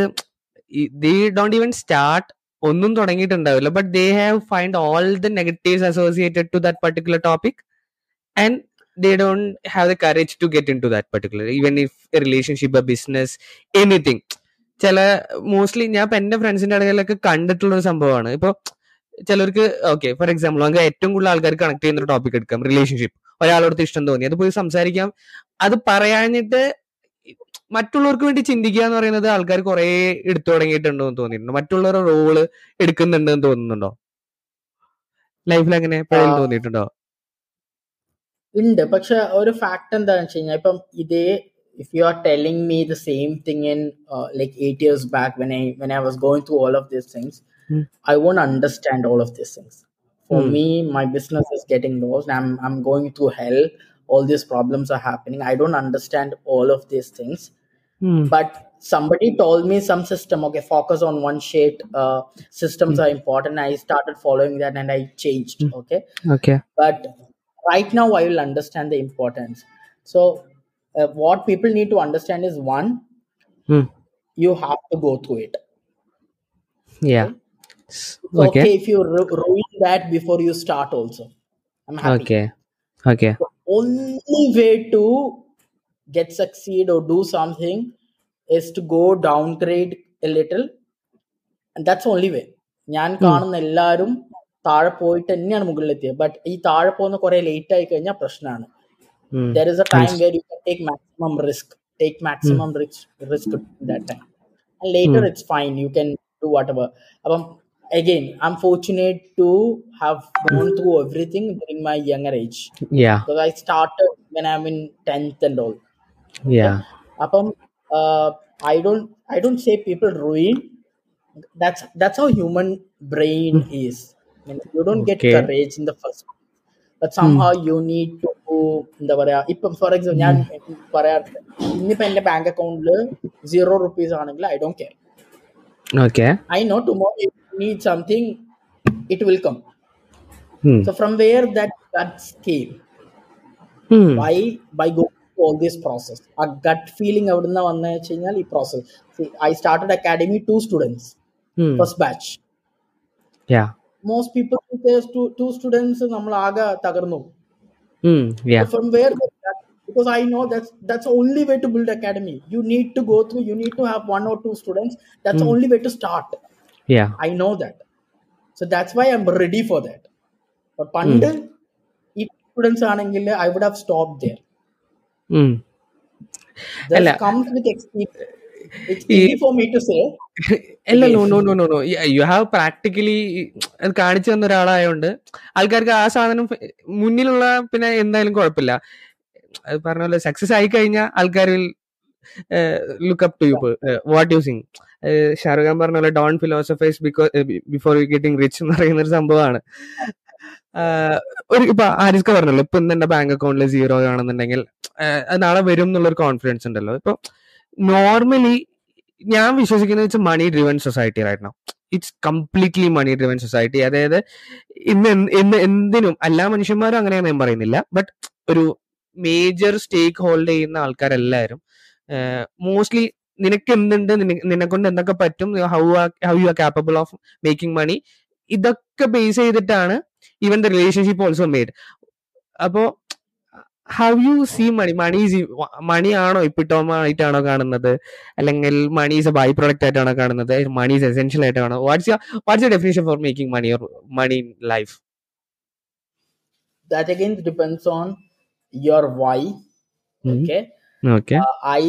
ദേ ഡോണ്ട് ഈവൻ സ്റ്റാർട്ട് ഒന്നും തുടങ്ങിയിട്ടുണ്ടാവില്ല but they have find all the negatives associated to that particular topic and they don't have the courage to get into that even even if relationship a business anything. ചില mostly ഞാൻ ഇപ്പൊ എന്റെ ഫ്രണ്ട്സിന്റെ ഇടയിലൊക്കെ കണ്ടിട്ടുള്ള ഒരു സംഭവമാണ്. ഇപ്പൊ ചിലർക്ക് ഓക്കെ ഫോർ എക്സാമ്പിൾ നമുക്ക് ഏറ്റവും കൂടുതൽ ആൾക്കാർ കണക്ട് ചെയ്യുന്ന ഒരു ടോപ്പിക് എടുക്കാം റിലേഷൻഷിപ്പ് ഒരാളോട് ഇഷ്ടം തോന്നി അത് പോയി സംസാരിക്കാം. അത് പറയാഞ്ഞിട്ട് മറ്റുള്ളവർക്ക് വേണ്ടി ചിന്തിക്കുക എന്ന് പറയുന്നത് ആൾക്കാർ കുറെ എടുത്തു തുടങ്ങിയിട്ടുണ്ടോ എന്ന് തോന്നിയിട്ടുണ്ട് മറ്റുള്ളവരുടെ റോൾ എടുക്കുന്നുണ്ട് എന്ന് തോന്നുന്നുണ്ടോ ലൈഫിൽ അങ്ങനെ. തോന്നിയിട്ടുണ്ടോ ഉണ്ട് പക്ഷെ ഒരു ഫാക്ട് എന്താണെന്ന് വെച്ച് കഴിഞ്ഞാൽ ഇപ്പം ഇതേ if you are telling me the same thing in like eight years back when I when I was going through all of these things I I won't understand all of these things. For my me, my business is getting lost. I'm I'm going through hell. All these problems are happening. I don't understand all of these things. Hmm. But somebody told me some system. Okay, focus on one shade. Uh, systems are important. I started following that and I changed. Okay, Okay. but right now I will understand the importance. So, uh, what people need to understand is one, Hmm. you have to go through it. Yeah. It's Okay. okay if you ru- ruin that before you start also i'm happy Okay. Okay. the only way to get succeed or do something is to go downgrade a little and that's the only way ഞാൻ കാണുന്ന എല്ലാവരും താഴെ പോയിട്ട് തന്നെയാണ് മുകളിലെത്തിയത് but ഈ താഴെ പോകുന്ന കുറെ ലേറ്റ് ആയി കഴിഞ്ഞാൽ പ്രശ്നമാണ് Hmm. there is a time where you can take maximum risk take maximum risk risk in that time and later Hmm. it's fine you can do whatever അപ്പം again i'm fortunate to have gone through everything during my younger age Yeah. because i started when i'm in 10th and all Yeah. അപ്പം uh, i don't i don't say people ruin that's that's how human brain is I mean, you don't get Okay. courage in the first but somehow you need to എന്താ പറയാ ഇപ്പം for example ഞാൻ പറയാ ഇന്നിപ്പോ എന്റെ bank അക്കൗണ്ടിൽ zero rupees ആണെങ്കിൽ I don't care Okay. I know tomorrow if you need something, it will come. Hmm. So from where that guts came, Hmm. by by going through all this process. ആ gut feeling എവിടുന്ന വന്നു വെച്ച് കഴിഞ്ഞാൽ ഈ process I started academy to students Hmm. First batch Yeah. Most people to students നമ്മൾ ആകെ തകർന്നു Hmm. Yeah. from where because I know that's that's the only way to build academy. You need to go through. You need to have one or two students. That's the Hmm. only way to start. Yeah. I know that. So that's why I'm ready for that. But പണ്ട് ഈ students ആണെങ്കിൽ I would have stop there Hmm. അല്ല. Comes with experience അല്ല no no no no no you have practically അത് കാണിച്ചു തന്ന ഒരാളായോണ്ട് ആൾക്കാർക്ക് ആ സാധനം മുന്നിലുള്ള പിന്നെ എന്തായാലും കുഴപ്പമില്ല. അത് പറഞ്ഞ പോലെ സക്സസ് ആയി കഴിഞ്ഞാൽ ആൾക്കാർ will look up to you what you Singh Shahrukh Khan പറഞ്ഞ പോലെ don't philosophise because before you getting rich എന്ന് പറയുന്ന ഒരു സംഭവമാണ്. ഒരു ഇപ്പൊ ആരിസ്ക പറഞ്ഞല്ലോ ഇപ്പൊ ഇന്ന് എന്റെ ബാങ്ക് അക്കൗണ്ടിൽ സീറോ ആണെന്നുണ്ടെങ്കിൽ നാളെ വരും എന്നുള്ള ഒരു കോൺഫിഡൻസ് ഉണ്ടല്ലോ. ഇപ്പൊ നോർമലി ഞാൻ വിശ്വസിക്കുന്നത് വെച്ചാൽ മണി ഡ്രിവൻ സൊസൈറ്റി ആയിരുന്നു it's completely money driven society അതായത് ഇന്ന് ഇന്ന് എന്തിനും എല്ലാ മനുഷ്യന്മാരും അങ്ങനെയാണ് ഞാൻ പറയുന്നില്ല. ബട്ട് ഒരു മേജർ സ്റ്റേക്ക് ഹോൾഡ് ചെയ്യുന്ന ആൾക്കാരെല്ലാവരും മോസ്റ്റ്ലി നിനക്ക് എന്തുണ്ട് നിന്നെ കൊണ്ട് എന്തൊക്കെ പറ്റും how how you are capable of making money ഇതൊക്കെ ബേസ് ചെയ്തിട്ടാണ് even the relationship also made അപ്പോ how you see money money money ആണോ ഇപ്പിട്ടോമ ആയിട്ടാണോ കാണുന്നത്? അല്ലെങ്കിൽ money is a by product ആയിട്ടാണോ കാണുന്നത്? മണി ഈസ് എസെൻഷ്യൽ ആയിട്ടാണോ? What's what's your definition for making money or money in life that again depends on your why. Okay. Okay. Uh, i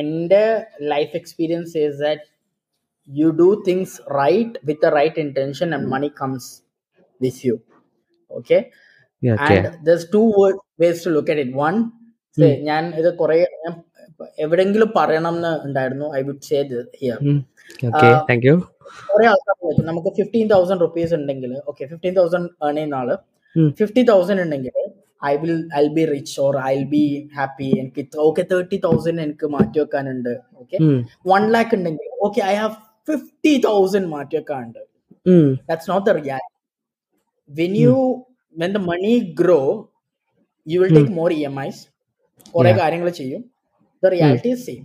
എന്റെ life experience is that you do things right with the right intention and money comes. With you okay Yeah, okay. and there's two wo- ways to look at it one say ഞാൻ ഇത് കുറെ ഞാൻ എവിടെങ്കിലും പറയണം എന്ന് ഉണ്ടായിരുന്നു I would say here Mm. okay Uh, thank you കുറെ ആൾക്കാർ ചോദിക്കും നമുക്ക് ഫിഫ്റ്റീൻ തൗസൻഡ് റുപ്പീസ് ഉണ്ടെങ്കിൽ ഓക്കെ ഫിഫ്റ്റീൻ തൗസൻഡ് ഏൺ ചെയ്യുന്ന ആൾ Mm. ഫിഫ്റ്റി തൗസൻഡ് ഉണ്ടെങ്കിൽ I will I be rich or I be happy എനിക്ക് ഓക്കെ തേർട്ടി തൗസൻഡ് എനിക്ക് മാറ്റി വെക്കാനുണ്ട് ഓക്കെ Mm. വൺ ലാക്ക് ഉണ്ടെങ്കിൽ okay I have fifty thousand മാറ്റി വെക്കാനുണ്ട് Mm. That's not the reality when you hmm. when the money grow you will hmm. take more EMIs കുറെ കാര്യങ്ങൾ ചെയ്യും. ദ റിയാലിറ്റി സെയിം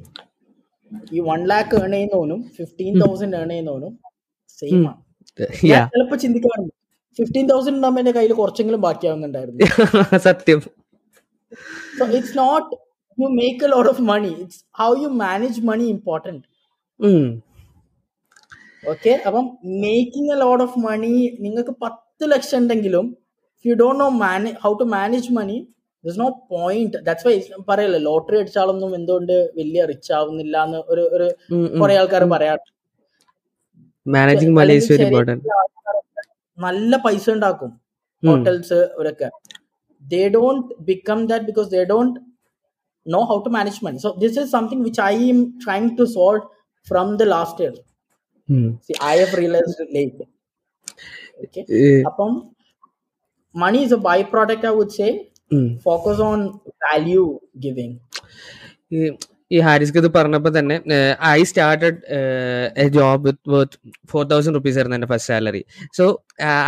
ഈ വൺ ലാക്ക് ഏൺ ചെയ്യുന്നവനും fifteen thousand earn ചെയ്യുന്നവനും same Mm. ആണ് ചിലപ്പോ ചിന്തിക്കാറുണ്ട്. ഫിഫ്റ്റീൻ തൗസൻഡ് ഉണ്ടാകുമ്പോൾ എന്റെ കയ്യിൽ കുറച്ചെങ്കിലും ബാക്കിയാവുന്നുണ്ടായിരുന്നു. സത്യം. So it's not you make a lot of money it's how you manage money important. Okay അപ്പം making a lot of money നിങ്ങൾക്ക് പത്ത് ലക്ഷം ഉണ്ടെങ്കിലും you don't know manage how to manage money this no point that's why പറയല്ലേ lottery അടിച്ചാളൊന്നും എന്തുകൊണ്ട് വലിയ rich ആവുന്നില്ല എന്ന് ഒരു ഒരു. കുറെ ആൾക്കാർ പറയാറുണ്ട്. മാനേജിങ് മണി ഈസ് വെരി നല്ല പൈസ ഉണ്ടാക്കും. ഹോട്ടൽസ് ഇവരൊക്കെ. They don't become that because they don't know how to manage money so this is something which I am trying to solve from the last year. I have realised late Eh, അപ്പം money is a byproduct I would say mm. Focus on value giving ഈ ഹാരിസ്ക്ക് ഇത് പറഞ്ഞപ്പോൾ തന്നെ I started a job with worth four thousand rupees ആയിരുന്നു എന്റെ first salary so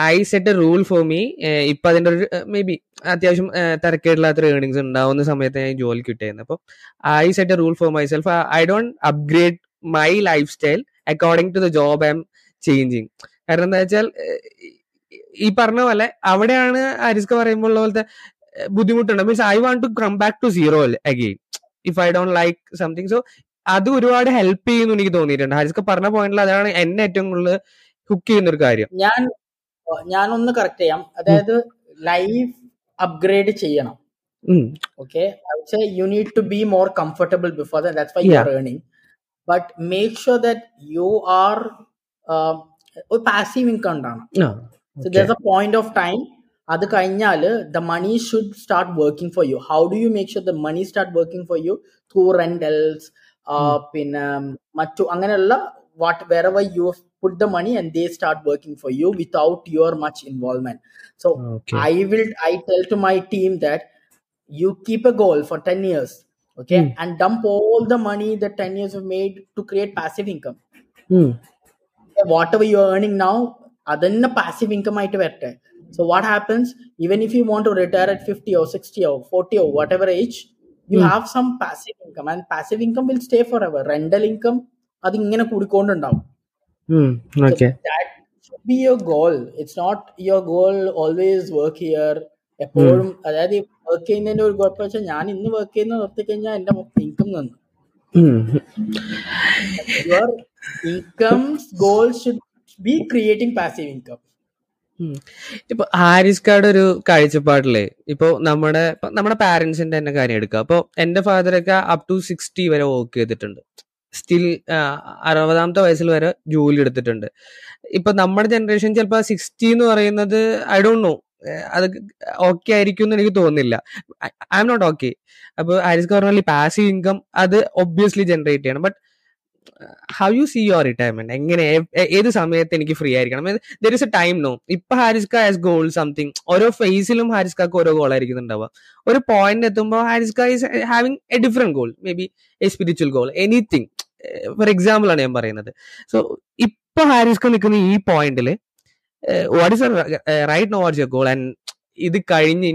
I set a rule for me ഇപ്പം അതിന്റെ ഒരു മേ ബി അത്യാവശ്യം തിരക്കേടില്ലാത്ത ഏർണിങ്സ് ഉണ്ടാവുന്ന സമയത്ത് ഞാൻ ജോലി കിട്ടിയിരുന്നു അപ്പോൾ I set a rule for myself I don't upgrade my lifestyle according to the job I am changing കാരണം എന്താ വെച്ചാൽ ഈ പറഞ്ഞ പോലെ അവിടെയാണ് അരിസ്ക പറയുമ്പോൾ ഉള്ള പോലത്തെ ബുദ്ധിമുട്ടുണ്ട്. Means I want to come back to zero again if I don't like something so അത് ഒരുപാട് ഹെൽപ്പ് ചെയ്യുന്നു എനിക്ക് തോന്നിയിട്ടുണ്ട്. ഹരിസ്ക പറഞ്ഞ പോയിന്റിൽ അതാണ് എന്നെ ഏറ്റവും കൂടുതൽ ഹുക്ക് ചെയ്യുന്ന ഒരു കാര്യം. ഞാൻ ഞാനൊന്ന് കറക്റ്റ് ചെയ്യാം. അതായത് ലൈഫ് അപ്ഗ്രേഡ് ചെയ്യണം. ഓക്കെ പക്ഷേ you need to be more comfortable before that's why you are earning but you Yeah. That you but make sure that you are um, ഒരു പാസീവ് ഇൻകം ഉണ്ടാവണം ആ, so okay. there's a point of time അത് കഴിഞ്ഞാൽ the money should start working for you how do you make sure the money start working for you through rentals പിന്നെ മറ്റു അങ്ങനെയുള്ള whatever you put the money and they start working for you without your much involvement so Okay. I will I tell to my team that you keep a goal for 10 years, okay, Hmm. and dump all the money that 10 years have made to create passive income. ഉം. Whatever you're earning now, അതെന്നെ passive income ആയിട്ട് വരട്ടെ. So what happens, even if you want to retire at 50 or 60 or 40 or whatever age, you Hmm. have some passive income and passive income will stay forever. Rental income അത് ഇങ്ങനെ കൂടിക്കൊണ്ടുണ്ടാവും. be your goal. It's not your goal always work here. എപ്പോഴും അതായത് work ചെയ്യുന്നതിന്റെ ഒരു കുഴപ്പം വെച്ചാൽ ഞാൻ ഇന്ന് വർക്ക് ചെയ്യുന്ന നിർത്തി കഴിഞ്ഞാൽ എന്റെ ഇൻകം നിന്നു ഉം. Your should creating passive income ഉം. ഇപ്പൊ ഹാരിസ് കാർഡ് ഒരു കാഴ്ചപ്പാടില്ലേ? ഇപ്പൊ നമ്മുടെ നമ്മുടെ പാരന്റ്സിന്റെ തന്നെ കാര്യം എടുക്കുക അപ്പൊ എന്റെ ഫാദറൊക്കെ അപ് ടു സിക്സ്റ്റി വരെ വർക്ക് ചെയ്തിട്ടുണ്ട്. സ്റ്റിൽ അറുപതാമത്തെ വയസ്സിൽ വരെ ജോലി എടുത്തിട്ടുണ്ട്. ഇപ്പൊ നമ്മുടെ ജനറേഷൻ ചിലപ്പോ സിക്സ്റ്റി എന്ന് പറയുന്നത് ഐ ഡോണ്ട് നോ അത് ഓക്കെ ആയിരിക്കും എന്ന് എനിക്ക് തോന്നുന്നില്ല. ഐ എം നോട്ട് ഓക്കെ അപ്പൊ ഹാരിസ് പറഞ്ഞ പാസീവ് ഇൻകം അത് ഒബ്വിയസ്ലി ജനറേറ്റ് ചെയ്യണം. But how you see your retirement എങ്ങനെ ഏത് സമയത്ത് എനിക്ക് ഫ്രീ ആയിരിക്കണം? There is a time no ഇപ്പൊ ഹാരിസ്ക ഹാസ് ഗോൾ സംതിങ് ഓരോ ഫേസിലും ഹാരിസ്കാക്ക് ഓരോ ഗോൾ ആയിരിക്കും ഉണ്ടാവുക ഒരു പോയിന്റ് എത്തുമ്പോൾ ഹാരിസ്ക is having a different goal may be a spiritual goal anything for example ആണ് ഞാൻ പറയുന്നത്. സോ ഇപ്പൊ ഹാരിസ്ക നിൽക്കുന്ന ഈ പോയിന്റിൽ what is right now what's your goal and ഇത് കഴിഞ്ഞ്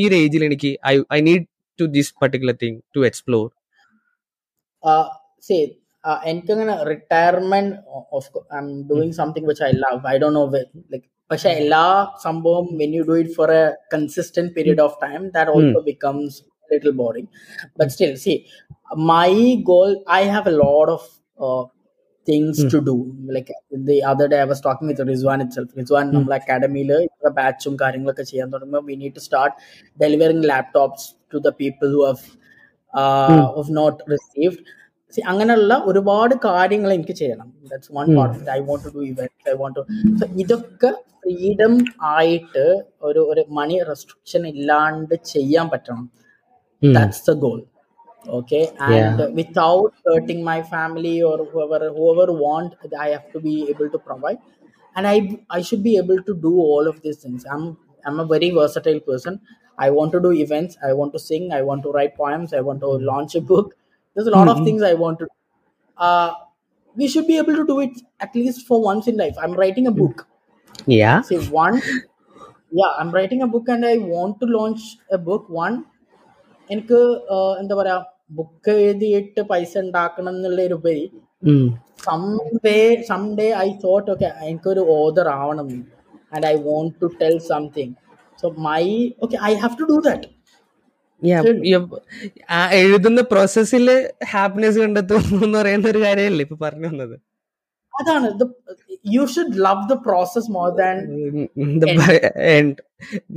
ഈ റേഞ്ചിൽ എനിക്ക് I I need to this particular thing to explore. Say എനിക്കങ്ങനെ retirement I am doing something which I love I Dr no like പക്ഷെ എല്ലാ സംഭവം when you do it for a consistent period of time that also becomes little boring but still see my goal I have a lot of things Hmm. to do. Like the other day, I was talking with Rizwan itself. Rizwan, Hmm. നമ്മൾ അക്കാഡമിയിൽ ഇത്ര ബാച്ചും കാര്യങ്ങളൊക്കെ ചെയ്യാൻ തുടങ്ങുമ്പോൾ we need to start delivering laptops to the people who have Hmm. See അങ്ങനെയുള്ള ഒരുപാട് കാര്യങ്ങൾ എനിക്ക് ചെയ്യണം that's one Hmm. Part I want to do event I want to so ഇതൊക്കെ ഫ്രീഡം ആയിട്ട് ഒരു ഒരു മണി റെസ്ട്രിക്ഷൻ ഇല്ലാണ്ട് ചെയ്യാൻ പറ്റണം Hmm. that's the goal okay and Yeah. uh, without hurting my family or whoever whoever want i have to be able to provide and i i should be able to do all of these things i'm i'm a very versatile person i want to do events i want to sing i want to write poems i want to launch a book there's a lot of Hmm. things i want to uh we should be able to do it at least for once in life i'm writing a book yeah see one yeah i'm writing a book and i want to launch a book one എനിക്ക് ആഹ് എന്താ പറയാ book എഴുതിയിട്ട് പൈസ ഉണ്ടാക്കണം എന്നുള്ളതിലുപരി Hmm. Someday someday I thought okay എനിക്കൊരു author ആവണം and I want to tell something so my okay I have to do that Yeah, Still. you- ആ എഴുതുന്ന പ്രോസസ്സിൽ ഹാപ്പിനെസ് കണ്ടെത്തുന്നു എന്ന് പറയുന്ന ഒരു കാര്യമല്ലേ ഇപ്പൊ പറഞ്ഞു വന്നത് അതാണ് you should love the process more than and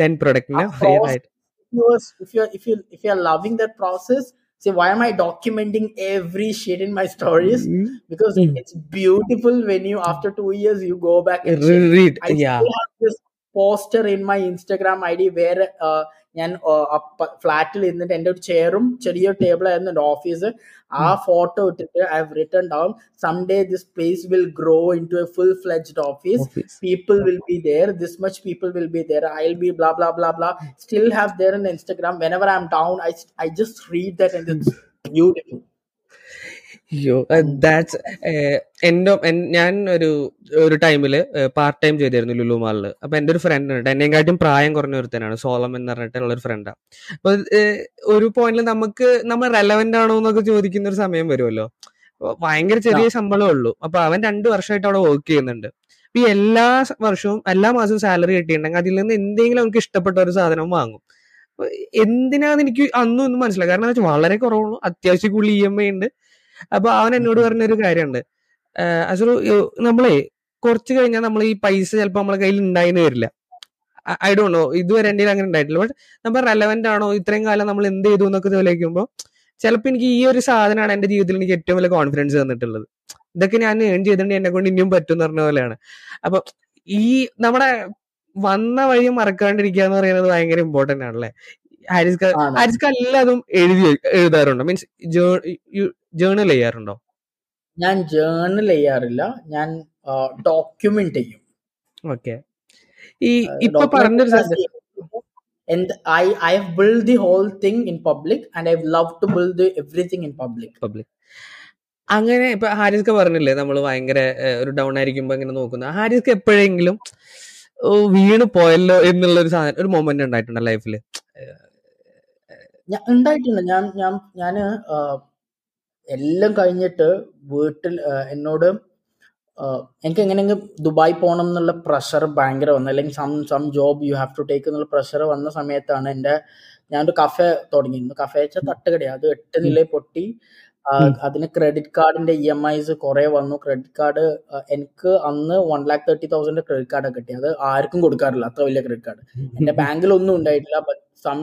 then product a no yeah, process right yours if you're if you if you're loving that process say why am i documenting every shit in my stories Mm. because Mm. it's beautiful when you after two years you go back and check Re- read I yeah still have this poster in my Instagram ID where uh, ഞാൻ ഫ്ലാറ്റിൽ ഇരുന്നിട്ട് എന്റെ ഒരു ചെയറും ചെറിയ table ആയിരുന്നു എന്റെ office ആ photo ഇട്ടിട്ട് I have written down someday this place will grow into a full fledged office office people will be there this much people will be there i'll be blah blah blah blah still have there in instagram whenever i'm down i i just read that and it's beautiful അയ്യോ that's എന്റെ എൻ- ഞാൻ ഒരു ഒരു ടൈമിൽ part time ചെയ്തിരുന്നു ലുലു മാളിൽ അപ്പൊ എന്റെ ഒരു ഫ്രണ്ട് ഉണ്ട്. എന്നെക്കാട്ടും പ്രായം കുറഞ്ഞ ഒരുത്തനാണ്. സോളം എന്ന് പറഞ്ഞിട്ടുള്ള ഒരു ഫ്രണ്ടാ അപ്പൊ ഒരു പോയിന്റിൽ നമുക്ക് നമ്മൾ റെലവെന്റ് ആണോ എന്നൊക്കെ ചോദിക്കുന്ന ഒരു സമയം വരുമല്ലോ. ഭയങ്കര ചെറിയ ശമ്പളമേ ഉള്ളൂ. അപ്പൊ അവൻ രണ്ടു വർഷമായിട്ട് അവിടെ വർക്ക് ചെയ്യുന്നുണ്ട്. അപ്പൊ ഈ എല്ലാ വർഷവും എല്ലാ മാസവും സാലറി കിട്ടിയിട്ടുണ്ടെങ്കിൽ അതിൽ നിന്ന് എന്തെങ്കിലും അവർക്ക് ഇഷ്ടപ്പെട്ട ഒരു സാധനം വാങ്ങും. എന്തിനാന്ന് എനിക്ക് അന്നും ഒന്നും മനസ്സിലായി കാരണം വളരെ കുറവുള്ളൂ. അത്യാവശ്യം കൂടുതൽ ഇ എം ഐ ഉണ്ട്. അപ്പൊ അവൻ എന്നോട് പറഞ്ഞൊരു കാര്യമുണ്ട്. അസറു നമ്മളെ കുറച്ച് കഴിഞ്ഞാൽ നമ്മൾ ഈ പൈസ ചിലപ്പോൾ നമ്മളെ കയ്യിൽ ഉണ്ടായിന്ന് വരില്ല. I don't know. ഇതുവരെ എന്റെ അങ്ങനെ ഉണ്ടായിട്ടില്ല ബട്ട് നമ്മൾ റെലവെന്റ് ആണോ? ഇത്രയും കാലം നമ്മൾ എന്ത് ചെയ്തു എന്നൊക്കെ ചോദിക്കുമ്പോൾ ചിലപ്പോൾ എനിക്ക് ഈ ഒരു സാധനമാണ് എന്റെ ജീവിതത്തിൽ എനിക്ക് ഏറ്റവും വലിയ കോൺഫിഡൻസ് തന്നിട്ടുള്ളത്. ഇതൊക്കെ ഞാൻ ഏൺ ചെയ്തിട്ടുണ്ട് എന്നെ കൊണ്ട് ഇനിയും പറ്റും എന്ന് പറഞ്ഞ പോലെയാണ്. അപ്പൊ ഈ നമ്മുടെ വന്ന വഴി മറക്കാണ്ടിരിക്കുക എന്ന് പറയുന്നത് ഭയങ്കര ഇമ്പോർട്ടന്റ് ആണല്ലേ? ഹാരിസ് ഹാരിസ്ക എല്ലാതും എഴുതി എഴുതാറുണ്ടോ? മീൻസ് ജേണൽ ചെയ്യാറുണ്ടോ? ഞാൻ ജേണൽ ചെയ്യാറില്ല. ഞാൻ ഡോക്യുമെന്റ് ചെയ്യും. ഓക്കെ ഈ ഇപ്പൊ പറഞ്ഞൊരു and i i have built the whole thing in public and i've loved to build the, everything in public. Public അങ്ങനെ ഇപ്പൊ ഹാരിസ്ക പറഞ്ഞില്ലേ? നമ്മൾ ഭയങ്കര ഒരു ഡൗൺ ആയിരിക്കുമ്പോ ഇങ്ങനെ നോക്കുന്ന. ഹാരിസ്ക എപ്പോഴെങ്കിലും വീണ് പോയല്ലോ എന്നുള്ള ഒരു സാധനം ഒരു മൊമെന്റ് ഉണ്ടായിട്ടുണ്ട് ലൈഫിൽ ഞാൻ ഉണ്ടായിട്ടുണ്ട്. ഞാൻ ഞാൻ ഞാൻ എല്ലാം കഴിഞ്ഞിട്ട് വീട്ടിൽ എന്നോട് എനിക്ക് എങ്ങനെയെങ്കിലും ദുബായ് പോകണം എന്നുള്ള പ്രഷർ ഭയങ്കര വന്നു. അല്ലെങ്കിൽ some some job you have to take എന്നുള്ള പ്രഷർ വന്ന സമയത്താണ് എന്റെ ഞാനൊരു കഫേ തുടങ്ങിയിരുന്നു കഫേ വെച്ചാൽ തട്ടുകടയാണ് അത് എട്ട് നിലയിൽ പൊട്ടി. അതിന് ക്രെഡിറ്റ് കാർഡിന്റെ ഇ എം ഐസ് കുറെ വന്നു. ക്രെഡിറ്റ് കാർഡ് എനിക്ക് അന്ന് one lakh thirty thousand credit card കിട്ടി. അത് ആർക്കും കൊടുക്കാറില്ല. അത്ര വലിയ ക്രെഡിറ്റ് കാർഡ് എന്റെ ബാങ്കിൽ ഒന്നും ഉണ്ടായിട്ടില്ല. ബട്ട് സം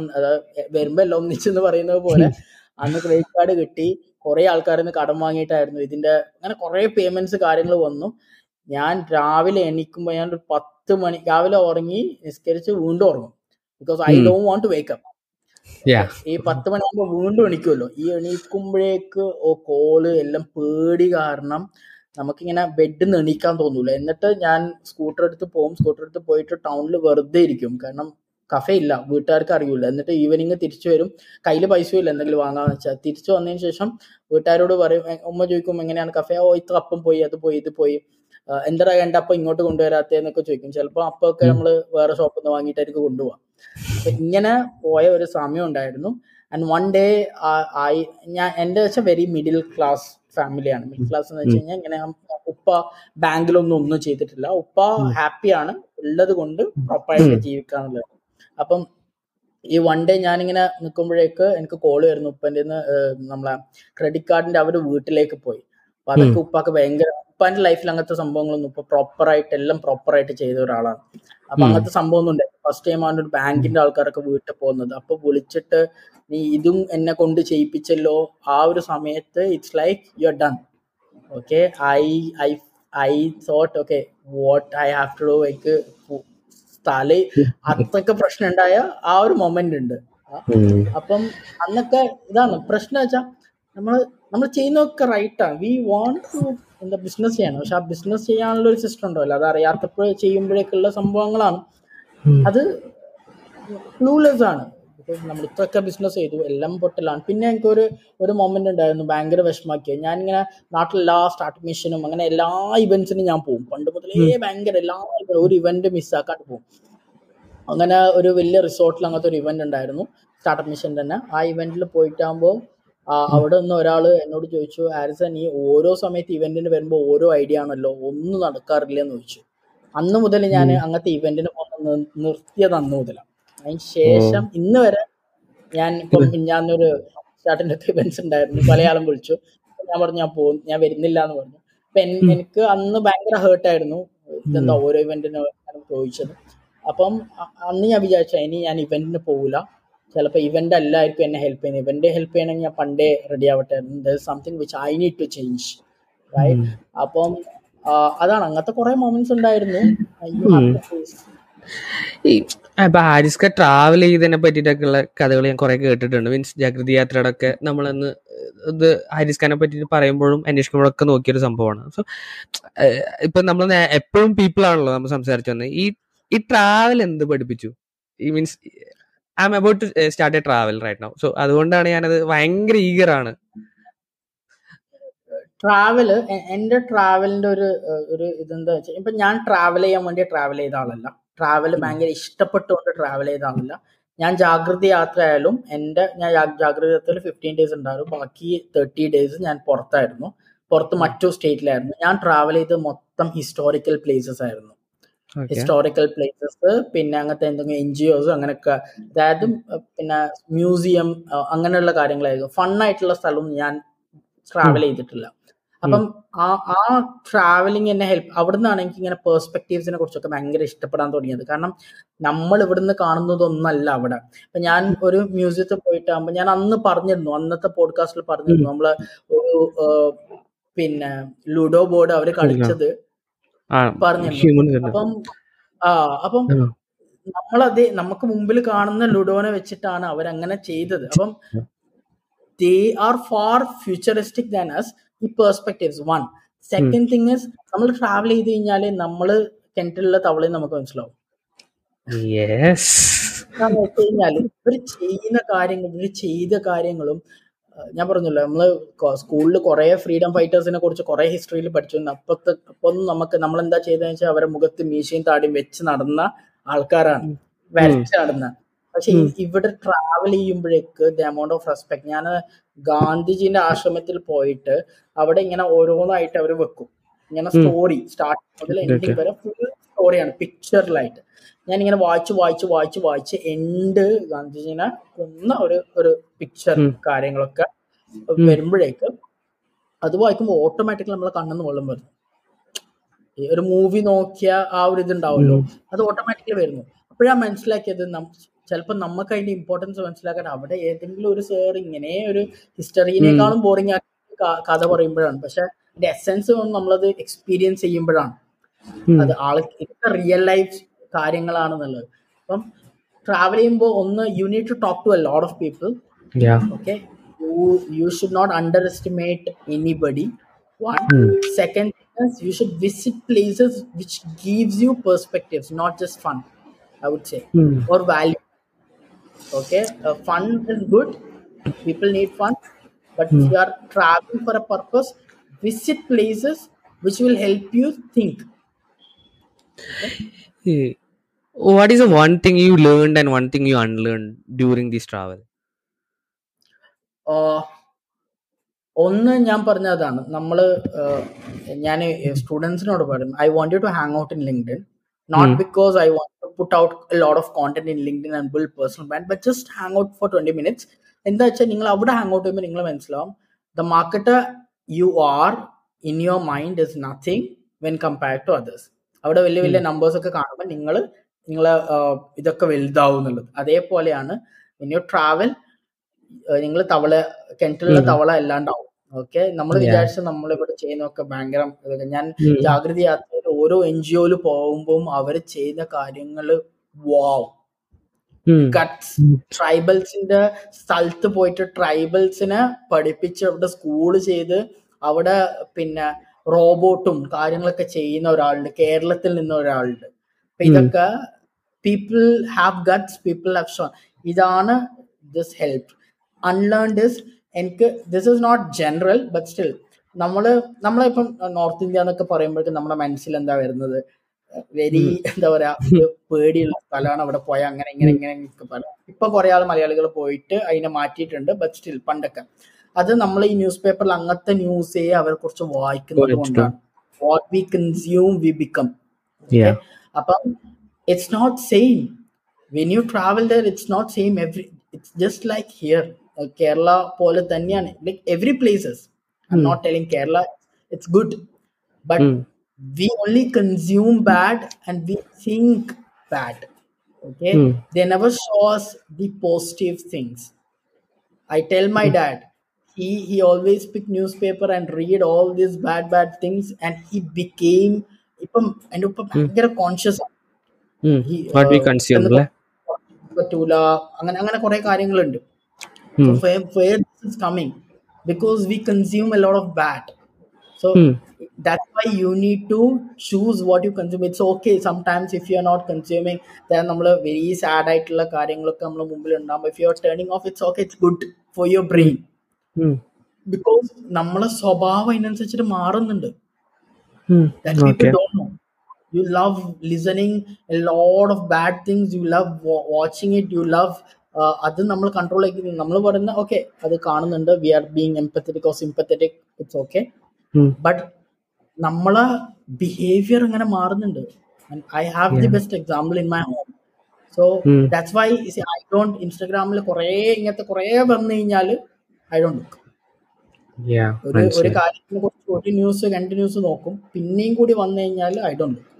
വരുമ്പോ എല്ലാം ഒന്നിച്ചെന്ന് പറയുന്നത് പോലെ അന്ന് ക്രെഡിറ്റ് കാർഡ് കിട്ടി. കുറെ ആൾക്കാരിൽ നിന്ന് കടം വാങ്ങിയിട്ടായിരുന്നു. ഇതിന്റെ അങ്ങനെ കുറെ പേയ്മെന്റ്സ് കാര്യങ്ങൾ വന്നു. ഞാൻ രാവിലെ എണീക്കുമ്പോൾ ഞാൻ ഒരു പത്ത് മണി രാവിലെ ഉറങ്ങി നിസ്കരിച്ച് വീണ്ടും ഉറങ്ങും. Because I do want to wake up ഈ പത്ത് മണിയാകുമ്പോ വീണ്ടും എണീക്കുമല്ലോ ഈ എണീക്കുമ്പോഴേക്ക് ഓ കോൾ എല്ലാം പേടി കാരണം നമുക്കിങ്ങനെ ബെഡിൽ നിന്ന് എണീക്കാൻ തോന്നൂല. എന്നിട്ട് ഞാൻ സ്കൂട്ടർ എടുത്ത് പോകും സ്കൂട്ടർ എടുത്ത് പോയിട്ട് ടൗണിൽ വെറുതെ ഇരിക്കും. കാരണം കഫേ ഇല്ല വീട്ടുകാർക്ക് അറിയില്ല എന്നിട്ട് ഈവനിങ് തിരിച്ചു വരും. കയ്യിൽ പൈസ ഇല്ല എന്തെങ്കിലും വാങ്ങാന്ന് വെച്ചാൽ തിരിച്ചു വന്നതിന് ശേഷം വീട്ടുകാരോട് പറയും "എ- ഉമ്മ ചോദിക്കും എങ്ങനെയാണ് കഫേ? ഓ ഇത്ര അപ്പം പോയി അത് പോയി ഇത് പോയി. എന്താ കണ്ട അപ്പം ഇങ്ങോട്ട് കൊണ്ടുവരാത്തേന്നൊക്കെ ചോദിക്കും. ചിലപ്പോൾ അപ്പൊക്കെ. നമ്മൾ വേറെ ഷോപ്പിൽ നിന്ന് വാങ്ങിയിട്ടായിരിക്കും കൊണ്ടുപോവാം. അപ്പൊ ഇങ്ങനെ പോയ ഒരു സമയം ഉണ്ടായിരുന്നു. ആൻഡ് വൺ ഡേ ആയി ഞാൻ എന്റെ വെച്ചാൽ വെരി മിഡിൽ ക്ലാസ് ഫാമിലിയാണ് മിഡിൽ ക്ലാസ് എന്ന് വെച്ച് കഴിഞ്ഞാൽ ഇങ്ങനെ ഉപ്പ ബാങ്കിലൊന്നും ഒന്നും ചെയ്തിട്ടില്ല. ഉപ്പ ഹാപ്പിയാണ് ഉള്ളത് കൊണ്ട് പ്രോപ്പറായിട്ട് ജീവിക്കാന്നുള്ളത്. അപ്പം ഈ വൺ ഡേ ഞാനിങ്ങനെ നിൽക്കുമ്പോഴേക്ക് എനിക്ക് കോൾ വരുന്നു ഉപ്പന്റെ നമ്മളെ ക്രെഡിറ്റ് കാർഡിന്റെ അവർ വീട്ടിലേക്ക് പോയി. അപ്പൊ അതൊക്കെ ഉപ്പാക്ക് ഭയങ്കര ഉപ്പാന്റെ ലൈഫിൽ അങ്ങനത്തെ സംഭവങ്ങളൊന്നും ഇപ്പൊ പ്രോപ്പറായിട്ട് എല്ലാം പ്രോപ്പറായിട്ട് ചെയ്ത ഒരാളാണ്. അപ്പൊ അങ്ങനത്തെ സംഭവം ഒന്നും ഉണ്ട് ഫസ്റ്റ് ടൈം ആണ് ഒരു ബാങ്കിന്റെ ആൾക്കാരൊക്കെ വീട്ടിൽ പോകുന്നത്. അപ്പൊ വിളിച്ചിട്ട് നീ ഇതും എന്നെ കൊണ്ട് ചെയ്യിപ്പിച്ചല്ലോ. ആ ഒരു സമയത്ത് it's like you are done okay I I I thought okay what I have to do എനിക്ക് തല അത്രയ്ക്ക് പ്രശ്നം ഉണ്ടായ ആ ഒരു മൊമെന്റ് ഉണ്ട്. അപ്പം അന്നൊക്കെ ഇതാണ് പ്രശ്നം വെച്ചാൽ നമ്മൾ നമ്മൾ ചെയ്യുന്നതൊക്കെ റൈറ്റാണ് വി വോണ്ട് ടു എന്താ ബിസിനസ് ചെയ്യണം. പക്ഷെ ആ ബിസിനസ് ചെയ്യാനുള്ള ഒരു സിസ്റ്റം ഉണ്ടല്ലോ. അത് അറിയാത്തപ്പോഴേ ചെയ്യുമ്പോഴേക്കുള്ള സംഭവങ്ങളാണ്. അത് ക്ലൂലെസ് ആണ്. നമ്മൾ ഇത്രയൊക്കെ ബിസിനസ് ചെയ്തു എല്ലാം പൊട്ടലാണ്. പിന്നെ എനിക്ക് ഒരു ഒരു മൊമെന്റ് ഉണ്ടായിരുന്നു ഭയങ്കര വിഷമാക്കിയത് ഞാൻ ഇങ്ങനെ നാട്ടിലെല്ലാ സ്റ്റാർട്ട് മിഷനും അങ്ങനെ എല്ലാ ഇവന്റ്സിനും ഞാൻ പോകും പണ്ട് മുതലേ ഭയങ്കര എല്ലാ ഒരു ഇവന്റ് മിസ്സാക്കാണ്ട് പോകും അങ്ങനെ ഒരു വലിയ റിസോർട്ടിൽ അങ്ങനത്തെ ഒരു ഇവന്റ് ഉണ്ടായിരുന്നു സ്റ്റാർട്ടപ്പ് മിഷൻ തന്നെ. ആ ഇവന്റിൽ പോയിട്ടാകുമ്പോൾ അവിടെ നിന്ന് ഒരാൾ എന്നോട് ചോദിച്ചു ആരിസൺ ഈ ഓരോ സമയത്ത് ഇവന്റിന് വരുമ്പോൾ ഓരോ ഐഡിയ ആണല്ലോ ഒന്നും നടക്കാറില്ല എന്ന് ചോദിച്ചു. അന്ന് മുതൽ ഞാൻ അങ്ങനത്തെ ഇവന്റിന് പോകുന്ന നിർത്തിയത് അന്ന് മുതലാണ് അതിന് ശേഷം ഇന്ന് വരെ ഞാൻ ഇപ്പം ഞാനൊരു ചാട്ടിന്റെ ഇവൻസ് ഉണ്ടായിരുന്നു. പല ആളും വിളിച്ചു ഞാൻ പറഞ്ഞു ഞാൻ പോകും. ഞാൻ വരുന്നില്ല എന്ന് പറഞ്ഞു. അപ്പൊ എനിക്ക് അന്ന് ഭയങ്കര ഹേർട്ടായിരുന്നു ഇതെന്താ ഓരോ ഇവന്റിന് ചോദിച്ചത്. അപ്പം അന്ന് ഞാൻ വിചാരിച്ചു ഇനി ഞാൻ ഇവന്റിന് പോകില്ല ചിലപ്പോൾ ഇവന്റ് അല്ലായിരിക്കും എന്നെ ഹെൽപ്പ് ചെയ്യുന്നത്. ഇവന്റ് ഹെൽപ്പ് ചെയ്യണമെങ്കിൽ ഞാൻ പണ്ടേ റെഡി ആവട്ടെ. Something which I need to change right അപ്പം അതാണ്. അങ്ങനത്തെ കുറെ മൊമെന്റ്സ് ഉണ്ടായിരുന്നു. ഈ ഇപ്പൊ ഹാരിസ്ക ട്രാവൽ ചെയ്തതിനെ പറ്റിയിട്ടൊക്കെയുള്ള കഥകൾ ഞാൻ കുറെ കേട്ടിട്ടുണ്ട്. മീൻസ് ജാഗ്രതി യാത്രയുടെ ഒക്കെ നമ്മളന്ന് ഇത് ഹാരിസ്ഖാനെ പറ്റി പറയുമ്പോഴും അന്വേഷിക്കുമ്പോഴൊക്കെ നോക്കിയൊരു സംഭവമാണ്. സോ ഇപ്പൊ നമ്മൾ എപ്പോഴും പീപ്പിൾ ആണല്ലോ നമ്മൾ സംസാരിച്ചു വന്നത് ഈ ഈ ട്രാവൽ എന്ത് പഠിപ്പിച്ചു? ഈ means I am about to start a travel right now so അതുകൊണ്ടാണ് ഞാനത് ഭയങ്കര ഈഗർ ആണ് ട്രാവൽ എന്റെ ട്രാവലിന്റെ ഒരു ഒരു ഇതെന്താ വെച്ചാൽ ഇപ്പൊ ഞാൻ ട്രാവൽ ചെയ്യാൻ വേണ്ടി ട്രാവൽ ചെയ്ത ആളല്ല. ട്രാവൽ ഭയങ്കര ഇഷ്ടപ്പെട്ടുകൊണ്ട് ട്രാവൽ ചെയ്താവില്ല ഞാൻ ജാഗ്രത യാത്ര ആയാലും എന്റെ ഞാൻ ജാഗ്രത യാത്രയിൽ ഫിഫ്റ്റീൻ ഡേയ്സ് ഉണ്ടായിരുന്നു ബാക്കി തേർട്ടി ഡേയ്സ് ഞാൻ പുറത്തായിരുന്നു. പുറത്ത് മറ്റു സ്റ്റേറ്റിലായിരുന്നു ഞാൻ ട്രാവൽ ചെയ്ത് മൊത്തം ഹിസ്റ്റോറിക്കൽ പ്ലേസസ് ആയിരുന്നു. ഹിസ്റ്റോറിക്കൽ പ്ലേസസ് പിന്നെ അങ്ങനത്തെ എന്തെങ്കിലും എൻ ജി ഒസ് അങ്ങനെയൊക്കെ അതായത് പിന്നെ മ്യൂസിയം അങ്ങനെയുള്ള കാര്യങ്ങളായിരുന്നു. ഫണ്ണായിട്ടുള്ള സ്ഥലവും ഞാൻ ട്രാവൽ ചെയ്തിട്ടില്ല. അപ്പം ആ ആ ട്രാവലിംഗ് എന്നെ ഹെൽപ്പ് അവിടുന്നാണ് എനിക്ക് ഇങ്ങനെ പെർസ്പെക്റ്റീവ്സിനെ കുറിച്ചൊക്കെ ഭയങ്കര ഇഷ്ടപ്പെടാൻ തുടങ്ങിയത്. കാരണം നമ്മൾ ഇവിടുന്ന് കാണുന്നതൊന്നല്ല അവിടെ. അപ്പൊ ഞാൻ ഒരു മ്യൂസിയത്തിൽ പോയിട്ടാകുമ്പോൾ ഞാൻ അന്ന് പറഞ്ഞിരുന്നു അന്നത്തെ പോഡ്കാസ്റ്റിൽ പറഞ്ഞിരുന്നു. നമ്മൾ ഒരു പിന്നെ ലുഡോ ബോർഡ് അവർ കളിച്ചത് പറഞ്ഞിരുന്നു. അപ്പം ആ അപ്പം നമ്മളത് നമുക്ക് മുമ്പിൽ കാണുന്ന ലുഡോനെ വെച്ചിട്ടാണ് അവരങ്ങനെ ചെയ്തത്. അപ്പം they are far futuristic than us ഈ perspectives one second thing is നമ്മൾ ട്രാവൽ ചെയ്ത് കഴിഞ്ഞാൽ നമ്മൾ കിണറ്റിലുള്ള തവളയും നമുക്ക് മനസ്സിലാവും. കഴിഞ്ഞാൽ ഇവർ ചെയ്യുന്ന കാര്യങ്ങൾ ഇവർ ചെയ്ത കാര്യങ്ങളും ഞാൻ പറഞ്ഞല്ലോ നമ്മൾ സ്കൂളിൽ കുറെ ഫ്രീഡം ഫൈറ്റേഴ്സിനെ കുറിച്ച് കുറെ ഹിസ്റ്ററിയിൽ പഠിച്ചു അപ്പത്തെ അപ്പൊ നമുക്ക് നമ്മൾ എന്താ ചെയ്തതെന്ന് വെച്ചാൽ അവരെ മുഖത്ത് മീശയും താടിയും വെച്ച് നടന്ന ആൾക്കാരാണ്. വരച്ച് നടന്ന. പക്ഷെ ഇവിടെ ട്രാവൽ ചെയ്യുമ്പോഴേക്ക് ദ എമൗണ്ട് ഓഫ് റെസ്പെക്ട് ഞാൻ ഗാന്ധിജിന്റെ ആശ്രമത്തിൽ പോയിട്ട് അവിടെ ഇങ്ങനെ ഓരോന്നായിട്ട് അവർ വെക്കും. ഇങ്ങനെ സ്റ്റോറി സ്റ്റാർട്ട് മുതൽ എൻഡിങ് വരെ ഫുൾ സ്റ്റോറിയാണ് പിക്ചറിലായിട്ട് ഞാൻ ഇങ്ങനെ വായിച്ച് വായിച്ച് വായിച്ച് വായിച്ച് എൻഡ് ഗാന്ധിജിനെ കൊന്ന ഒരു ഒരു പിക്ചർ കാര്യങ്ങളൊക്കെ വരുമ്പോഴേക്ക് അത് വായിക്കുമ്പോൾ ഓട്ടോമാറ്റിക്കലി നമ്മളെ കണ്ണെന്ന് വെള്ളം വരുന്നു. ഒരു മൂവി നോക്കിയ ആ ഒരു ഇത് ഉണ്ടാവുമല്ലോ അത് ഓട്ടോമാറ്റിക്കലി വരുന്നു. അപ്പോഴാണ് മനസ്സിലാക്കിയത് ചിലപ്പോൾ നമുക്ക് അതിന്റെ ഇമ്പോർട്ടൻസ് മനസ്സിലാക്കാൻ അവിടെ ഏതെങ്കിലും ഒരു സേർ ഇങ്ങനെ ഒരു ഹിസ്റ്ററിനേക്കാളും ബോറിംഗ് ആക്കി കഥ പറയുമ്പോഴാണ്. പക്ഷെ അതിന്റെ എസെൻസ് നമ്മളത് എക്സ്പീരിയൻസ് ചെയ്യുമ്പോഴാണ്. അത് ആൾക്ക് ഇതൊക്കെ റിയൽ ലൈഫ് കാര്യങ്ങളാണെന്നുള്ളത്. അപ്പം ട്രാവൽ ചെയ്യുമ്പോൾ ഒന്ന് you need to talk to a lot of people okay you you should not underestimate anybody one second you should visit places which gives you perspectives not just fun I would say or or value. okay uh, fun is good people need fun but if you are traveling for a purpose visit places which will help you think Eh, What is the one thing you learned and one thing you unlearned during this travel? ഒന്ന് ഞാൻ പറഞ്ഞതാണ് നമ്മള് ഞാൻ സ്റ്റുഡൻസിനോട് പറയും I want you to hang out in LinkedIn not because I want to put out lot of content in LinkedIn and build personal brand but just hang out for twenty minutes എന്താ വെച്ചാൽ നിങ്ങൾ അവിടെ hang out ചെയ്യുമ്പോൾ നിങ്ങൾ മനസ്സിലാവും the market you are in your mind is nothing when compared to others അവിടെ വലിയ വലിയ നമ്പേഴ്സ് ഒക്കെ കാണുമ്പോൾ നിങ്ങൾ നിങ്ങളെ ഇതൊക്കെ വലുതാവും എന്നുള്ളത്. അതേപോലെയാണ് വെൻ യു ട്രാവൽ നിങ്ങൾ തവള കിണറ്റിലുള്ള തവള അല്ലാണ്ടാവും. ഓക്കെ നമ്മൾ വിചാരിച്ച നമ്മൾ ഇവിടെ ചെയ്യുന്നതൊക്കെ ഭയങ്കര ഞാൻ ജാഗ്രത യാത്രയിൽ ഓരോ എൻ ജി ഒയിൽ പോകുമ്പോൾ അവർ ചെയ്ത കാര്യങ്ങൾ വാവ് ഗട്ട്സ് ട്രൈബൽസിന്റെ സ്ഥലത്ത് പോയിട്ട് ട്രൈബൽസിനെ പഠിപ്പിച്ച് അവിടെ സ്കൂൾ ചെയ്ത് അവിടെ പിന്നെ റോബോട്ടും കാര്യങ്ങളൊക്കെ ചെയ്യുന്ന ഒരാളുണ്ട്. കേരളത്തിൽ നിന്ന് ഒരാളുണ്ട്. അപ്പൊ ഇതൊക്കെ people have guts people have shown ഇതാണ് ദിസ് ഹെൽപ്പ് അൺലേൺഡ് ഇസ് എനിക്ക് this is not general but still നമ്മൾ നമ്മളിപ്പം നോർത്ത് ഇന്ത്യ എന്നൊക്കെ പറയുമ്പോഴേക്കും നമ്മുടെ മനസ്സിൽ എന്താ വരുന്നത്? വെരി എന്താ പറയാ പേടിയുള്ള സ്ഥലമാണ് അവിടെ പോയ അങ്ങനെ ഇങ്ങനെ ഇങ്ങനെ പറയാം. ഇപ്പൊ കുറെ ആൾ മലയാളികൾ പോയിട്ട് അതിനെ മാറ്റിയിട്ടുണ്ട് ബട്ട് സ്റ്റിൽ പണ്ടൊക്കെ. അത് നമ്മൾ ഈ ന്യൂസ് പേപ്പറിൽ അങ്ങനത്തെ ന്യൂസേ അവരെ കുറിച്ച് വായിക്കുന്നത് കൊണ്ടാണ്. What we consume we become അപ്പം it's not same when you travel there it's not same every it's just like here Kerala പോലെ തന്നെയാണ്. Like every places I am not telling Kerala it's good but we only consume bad and we think bad okay mm. they never show us the positive things i tell my mm. dad he he always pick newspaper and read all these bad bad things and he became ഇപ്പം എൻ്റെ ഉപ്പ ഭയങ്കര conscious പറ്റൂല അങ്ങനെ അങ്ങനെ കുറെ കാര്യങ്ങളുണ്ട് coming because we consume a lot of bad. so hmm. that's why you need to choose what you consume it's okay sometimes if you're not consuming then very നമ്മൾ വെരി സാഡ് ആയിട്ടുള്ള കാര്യങ്ങളൊക്കെ നമ്മൾ മുമ്പിൽ it's if you are turning off it's okay it's good for your brain That നമ്മളെ സ്വഭാവം അതിനനുസരിച്ചിട്ട് know. you love listening a lot of bad things you love watching it you love അത് നമ്മൾ control ആക്കി നമ്മൾ പറയുന്ന ഓക്കെ അത് കാണുന്നുണ്ട്. We are being empathetic or sympathetic it's okay but നമ്മളെ ബിഹേവിയർ ഇങ്ങനെ മാറുന്നുണ്ട്. I have the best example in my home so that's why I don't ഇൻസ്റ്റാഗ്രാമിൽ കുറെ ഇങ്ങനത്തെ കുറെ വന്നു കഴിഞ്ഞാൽ ഐ ഡോണ്ട് ലുക്ക് ഒരു ഒരു കാര്യത്തിനെ കുറിച്ച് ഒരു ന്യൂസ് രണ്ട് ന്യൂസ് നോക്കും. പിന്നെയും കൂടി വന്നു കഴിഞ്ഞാൽ ഐ ഡോണ്ട് ലുക്ക്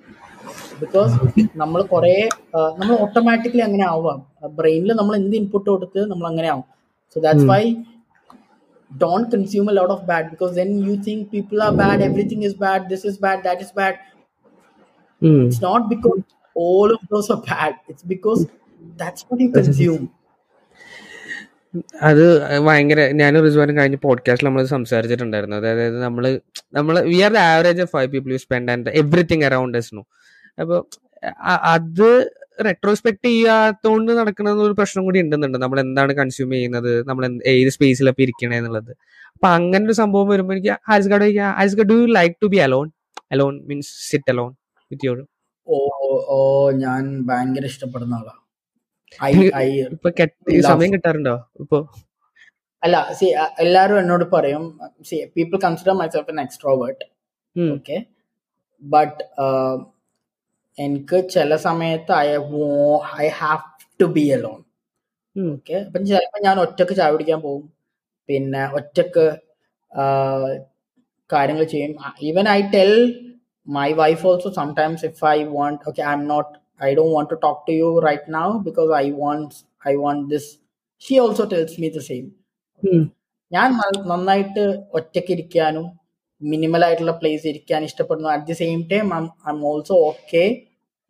ബിക്കോസ് നമ്മൾ കുറെ നമ്മൾ ഓട്ടോമാറ്റിക്കലി അങ്ങനെ ആവാം ബ്രെയിനിൽ നമ്മൾ എന്ത് ഇൻപുട്ട് കൊടുത്ത് നമ്മൾ അങ്ങനെ ആവും. So that's why don't consume a lot of bad because then you think people are bad everything is bad this is bad that is bad. It's it's not because of of those are bad. It's because that's what you consume. അത് ഭയങ്കര ഞാൻ റിസ്വാനും കഴിഞ്ഞ പോഡ്കാസ്റ്റിൽ നമ്മൾ സംസാരിച്ചിട്ടുണ്ടായിരുന്നു. അതായത് നമ്മൾ നമ്മൾ we are the average of five people you spend and everything around us no അപ്പോൾ അത് റെട്രോസ്പെക്ട് ചെയ്യാത്തോണ്ട് നടക്കുന്ന ഒരു പ്രശ്നം കൂടി ഉണ്ടെന്നുണ്ട്. നമ്മൾ എന്താണ് കൺസ്യൂം ചെയ്യുന്നത്? നമ്മൾ ഏത് സ്പേസിലൊക്കെ ഇരിക്കണേ എന്നുള്ളത്. അപ്പൊ അങ്ങനെ ഒരു സംഭവം വരുമ്പോൾ എനിക്ക് ഹാരിസ് ഗഡ് Haris Garh do you like to be alone alone means sit alone with your ഓ ഓ ഞാൻ ഭയങ്കര ഇഷ്ടപ്പെടുന്ന ആളാ. ഇപ്പൊ സമയം കിട്ടാറുണ്ടോ? ഇപ്പൊ? അല്ല സി എല്ലാരും എന്നോട് പറയും see people consider myself an extrovert okay but എനിക്ക് ചില സമയത്ത് ഐ വോ I have to be alone okay അപ്പം ചിലപ്പോൾ ഞാൻ ഒറ്റയ്ക്ക് ചായ പിടിക്കാൻ പോകും. പിന്നെ ഒറ്റയ്ക്ക് കാര്യങ്ങൾ ചെയ്യും. Even I tell my wife also sometimes if I want okay I am not I don't want to talk to you right now because I want I want this she also tells me the same ഞാൻ നന്നായിട്ട് ഒറ്റയ്ക്ക് ഇരിക്കാനും minimal ആയിട്ടുള്ള place ഇരിക്കാൻ ഇഷ്ടപ്പെടുന്നു. At the same time I am also okay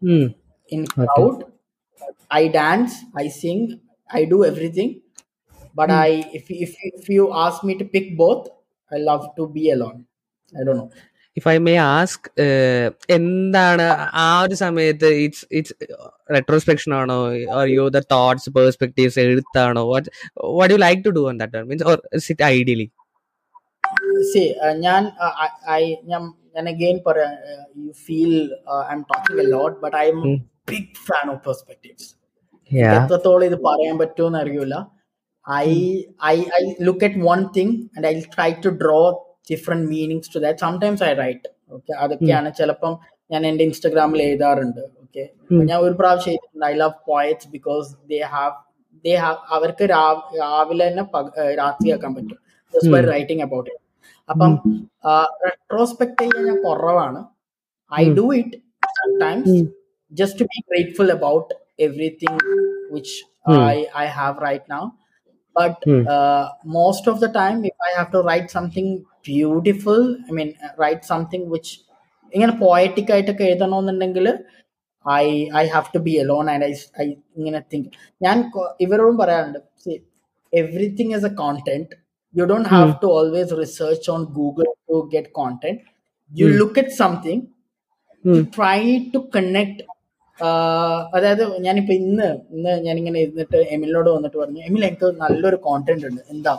in crowd okay. i dance i sing i do everything. But mm. i if, if if you ask me to pick both i love to be alone. I don't know. If I may ask എന്താണ് ആ ഒരു സമയത്ത് it's it's retrospection ആണോ? Or you the thoughts perspectives എഴുത്താണോ? What what you like to do on that means or sit ideally see ഞാൻ I ഞാൻ ഞാൻ again പറയാം you feel I am talking a lot but I am big fan of perspectives എത്രത്തോളം ഇത് പറയാൻ പറ്റുമെന്ന് അറിയില്ല I I I look at one thing and I try to draw different meanings to that Sometimes I write okay അതൊക്കെയാണ് ചിലപ്പം ഞാൻ എന്റെ ഇൻസ്റ്റഗ്രാമിൽ എഴുതാറുണ്ട് ഓക്കെ ഞാൻ ഒരു പ്രാവശ്യം എഴുതിയിട്ടുണ്ട്. I love poets because they have they have അവർക്ക് രാവിലെ തന്നെ രാത്രിയാക്കാൻ പറ്റും. Just by writing about it അപ്പം റെട്രോസ്പെക്ട് ചെയ്യാൻ ഞാൻ കുറവാണ് I do it sometimes just to be grateful about everything which Hmm. I I have right now. But Hmm. uh, most of the time, if I have to write something beautiful, I mean, uh, write something which ഇങ്ങനെ poetic ആയിട്ടൊക്കെ എഴുതണമെന്നുണ്ടെങ്കിൽ I I have to be alone and I I ഇങ്ങനെ think ഞാൻ ഇവരോടും പറയാറുണ്ട് everything is a content you always research on google to get content. You mm. look at something mm. you try to connect അതായത് ഞാനിപ്പോ ഇന്ന് ഇന്ന് ഞാനിങ്ങനെ ഇരുന്നിട്ട് എമിലിനോട് വന്നിട്ട് പറഞ്ഞു എമിൽ എനിക്ക് നല്ലൊരു കോണ്ടന്റ് ഉണ്ട്. എന്താ?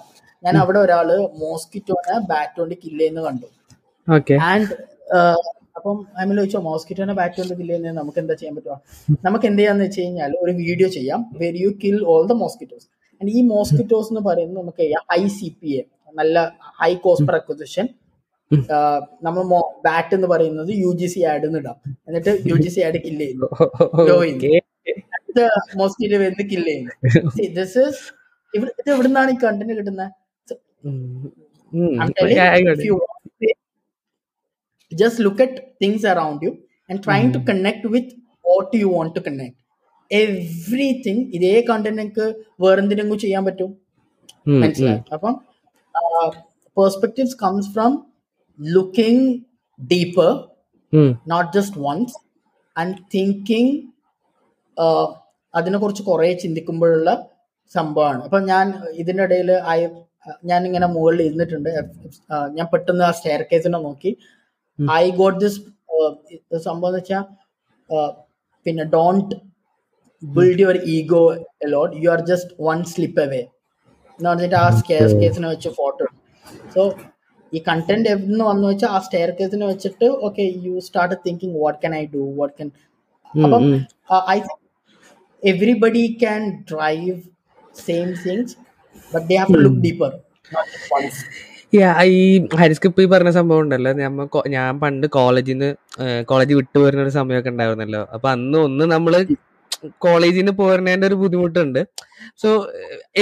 ഞാൻ അവിടെ ഒരാൾ മോസ്കിറ്റോനെ ബാറ്റ് കൊണ്ട് കില്ല് ചെയ്യുന്നത് കണ്ടു. ആൻഡ് അപ്പം എമിൽ ചോദിച്ചോ മോസ്കിറ്റോനെ ബാറ്റ് കൊണ്ട് കില്ല് ചെയ്യുന്നത് നമുക്ക് എന്താ ചെയ്യാൻ പറ്റുക? നമുക്ക് എന്ത് ചെയ്യാന്ന് വെച്ച് കഴിഞ്ഞാൽ ഒരു വീഡിയോ ചെയ്യാം very you kill all the mosquitoes and ഈ മോസ്കിറ്റോസ് എന്ന് പറയുന്നത് നമുക്ക് ഹൈ സി പി എ നല്ല ഹൈ കോസ്റ്റ് പെർ അക്വസിഷൻ നമ്മൾ ബാറ്റ് എന്ന് പറയുന്നത് യു ജി സി ആഡ് ഇടാം. എന്നിട്ട് U G C ad kill ചെയ്യുന്നു. മോസ്കിറ്റോ വരുന്ന കില്ല് ചെയ്യുന്നു. ദിസ് ഇസ് ഇത് എവിടുന്നാണ് ഈ കണ്ടന്റ് കിട്ടുന്നത് just look at things around you and trying to connect with what you want to trying Everything ഇതേ കണ്ടന്റ് എനിക്ക് വേറെന്തിനെങ്കിലും ചെയ്യാൻ പറ്റും. മനസ്സിലായി? അപ്പം perspectives comes from looking deeper not just once and thinking അതിനെക്കുറിച്ച് കുറെ ചിന്തിക്കുമ്പോഴുള്ള സംഭവമാണ്. അപ്പൊ ഞാൻ ഇതിന്റെ ഇടയിൽ ഐ ഞാൻ ഇങ്ങനെ മുകളിൽ ഇരുന്നിട്ടുണ്ട്. ഞാൻ പെട്ടെന്ന് ആ സ്റ്റെയർ കേസിനെ നോക്കി. ഐ ഗോട്ട് ദിസ് സംഭവം എന്ന് വെച്ചാൽ പിന്നെ don't build your ego a lot you are just one slip away എന്ന് പറഞ്ഞിട്ട് ആ സ്റ്റെയർ കേസിനെ വെച്ച് ഫോട്ടോ സോ ഈ കണ്ടന്റ് എവിടുന്ന് വന്നു വെച്ചാൽ ആ സ്റ്റെയർ കേസിനെ വെച്ചിട്ട് okay you start thinking what can I do what can അപ്പം I think everybody can drive same things but they have to look deeper ഈ ഹരിസ്കിപ്പ് ഈ പറഞ്ഞ സംഭവം ഉണ്ടല്ലോ. നമ്മ ഞാൻ പണ്ട് കോളേജിൽ നിന്ന് കോളേജ് വിട്ടു വരുന്ന ഒരു സമയമൊക്കെ ഉണ്ടായിരുന്നല്ലോ. അപ്പൊ അന്ന് ഒന്ന് നമ്മൾ കോളേജിൽ നിന്ന് പോരുന്നതിന്റെ ഒരു ബുദ്ധിമുട്ടുണ്ട്. So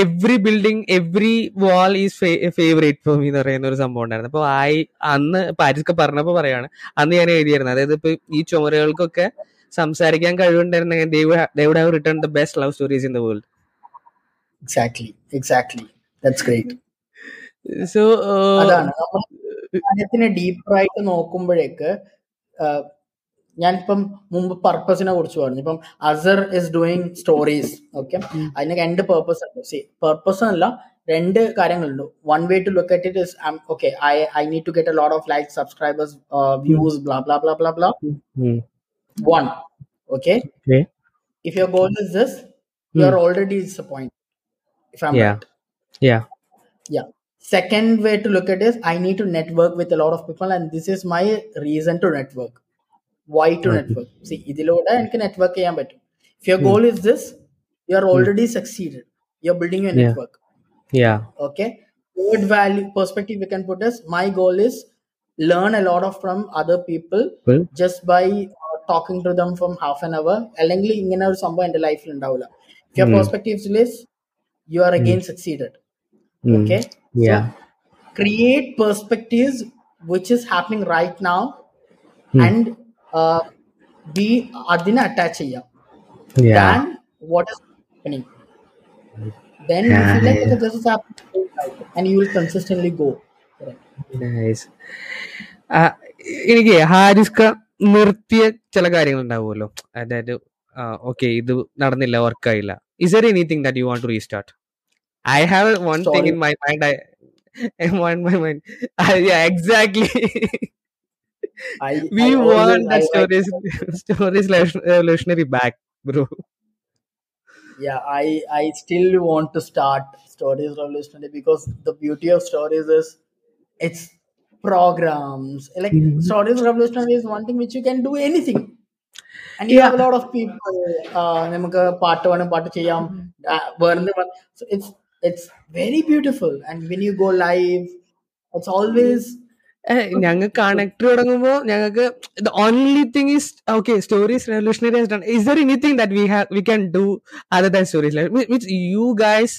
every building every wall is favourite for me എന്ന് പറയുന്ന ഒരു സംഭവം ഉണ്ടായിരുന്നു. അപ്പൊ ആയി അന്ന് പാരിസ്ക്ക് പറഞ്ഞപ്പോ പറയാണ് അന്ന് ഞാൻ എഴുതിയായിരുന്നു. അതായത് ഇപ്പൊ ഈ ചുമരുകൾക്കൊക്കെ സംസാരിക്കാൻ കഴിവുണ്ടായിരുന്നെങ്കിൽ they have return the best love stories in the world exactly exactly that's great so അതാണ്. കാര്യത്തിനെ ഡീപ്പറായിട്ട് നോക്കുമ്പോഴേക്ക് ആഹ്, ഞാനിപ്പം മുമ്പ് പർപ്പസിനെ കുറിച്ച് പറഞ്ഞു ഇപ്പം Azhar is doing stories okay അതിന് രണ്ട് പേർപ്പസ് ഉണ്ട് സി പർപ്പസ് അല്ല രണ്ട് കാര്യങ്ങളുണ്ട് one way to look at it is okay I I need to get a lot of like subscribers views blah blah blah blah blah one okay Okay. if your goal is this you are already disappointed if i'm Yeah. right Yeah. yeah second way to look at is i need to network with a lot of people and this is my reason to network why to network see ഇതിലൂടെ എനിക്ക് network ചെയ്യാൻ പറ്റും if your goal is this you are already succeeded you're building your Yeah. network Yeah. okay third value perspective we can put is my goal is learn a lot of from other people Well, just by uh, talking to them from half an hour അല്ലെങ്കിൽ ഇങ്ങനെ ഒരു സംഭവം എന്റെ ലൈഫിൽ ഉണ്ടാവില്ല if your Mm. perspectives is you are again succeeded mm, okay Yeah. create perspectives which is happening right now Hmm. and uh, be അതിനെ attach ചെയ്യാം. Yeah. than what is happening? Then you feel like okay, this is happening and you will consistently go. Nice. ആ, എനിക്ക് ഹാരിസ്ക നിർത്തിയ ചില കാര്യങ്ങൾ ഉണ്ടാവുമല്ലോ. അതായത് okay ഇത് നടന്നില്ല വർക്ക് ആയില്ല. Is there anything that you want to restart I have one thing. In my mind I one my mind exactly I, we I want always I, that I stories stories revolutionary back bro yeah I I still want to start stories revolutionary because the beauty of stories is it's programs like stories revolutionary is one thing which you can do anything and you Yeah. have a lot of people uh, നമുക്ക് പാട്ട് വേണം പാട്ട് ചെയ്യാം വേറെ so it's it's very beautiful and when you go live it's ഞങ്ങൾക്ക് connect തുടങ്ങുമ്പോ ഞങ്ങൾക്ക് only thing is okay stories revolutionary is there anything that we have we can do other than stories means you guys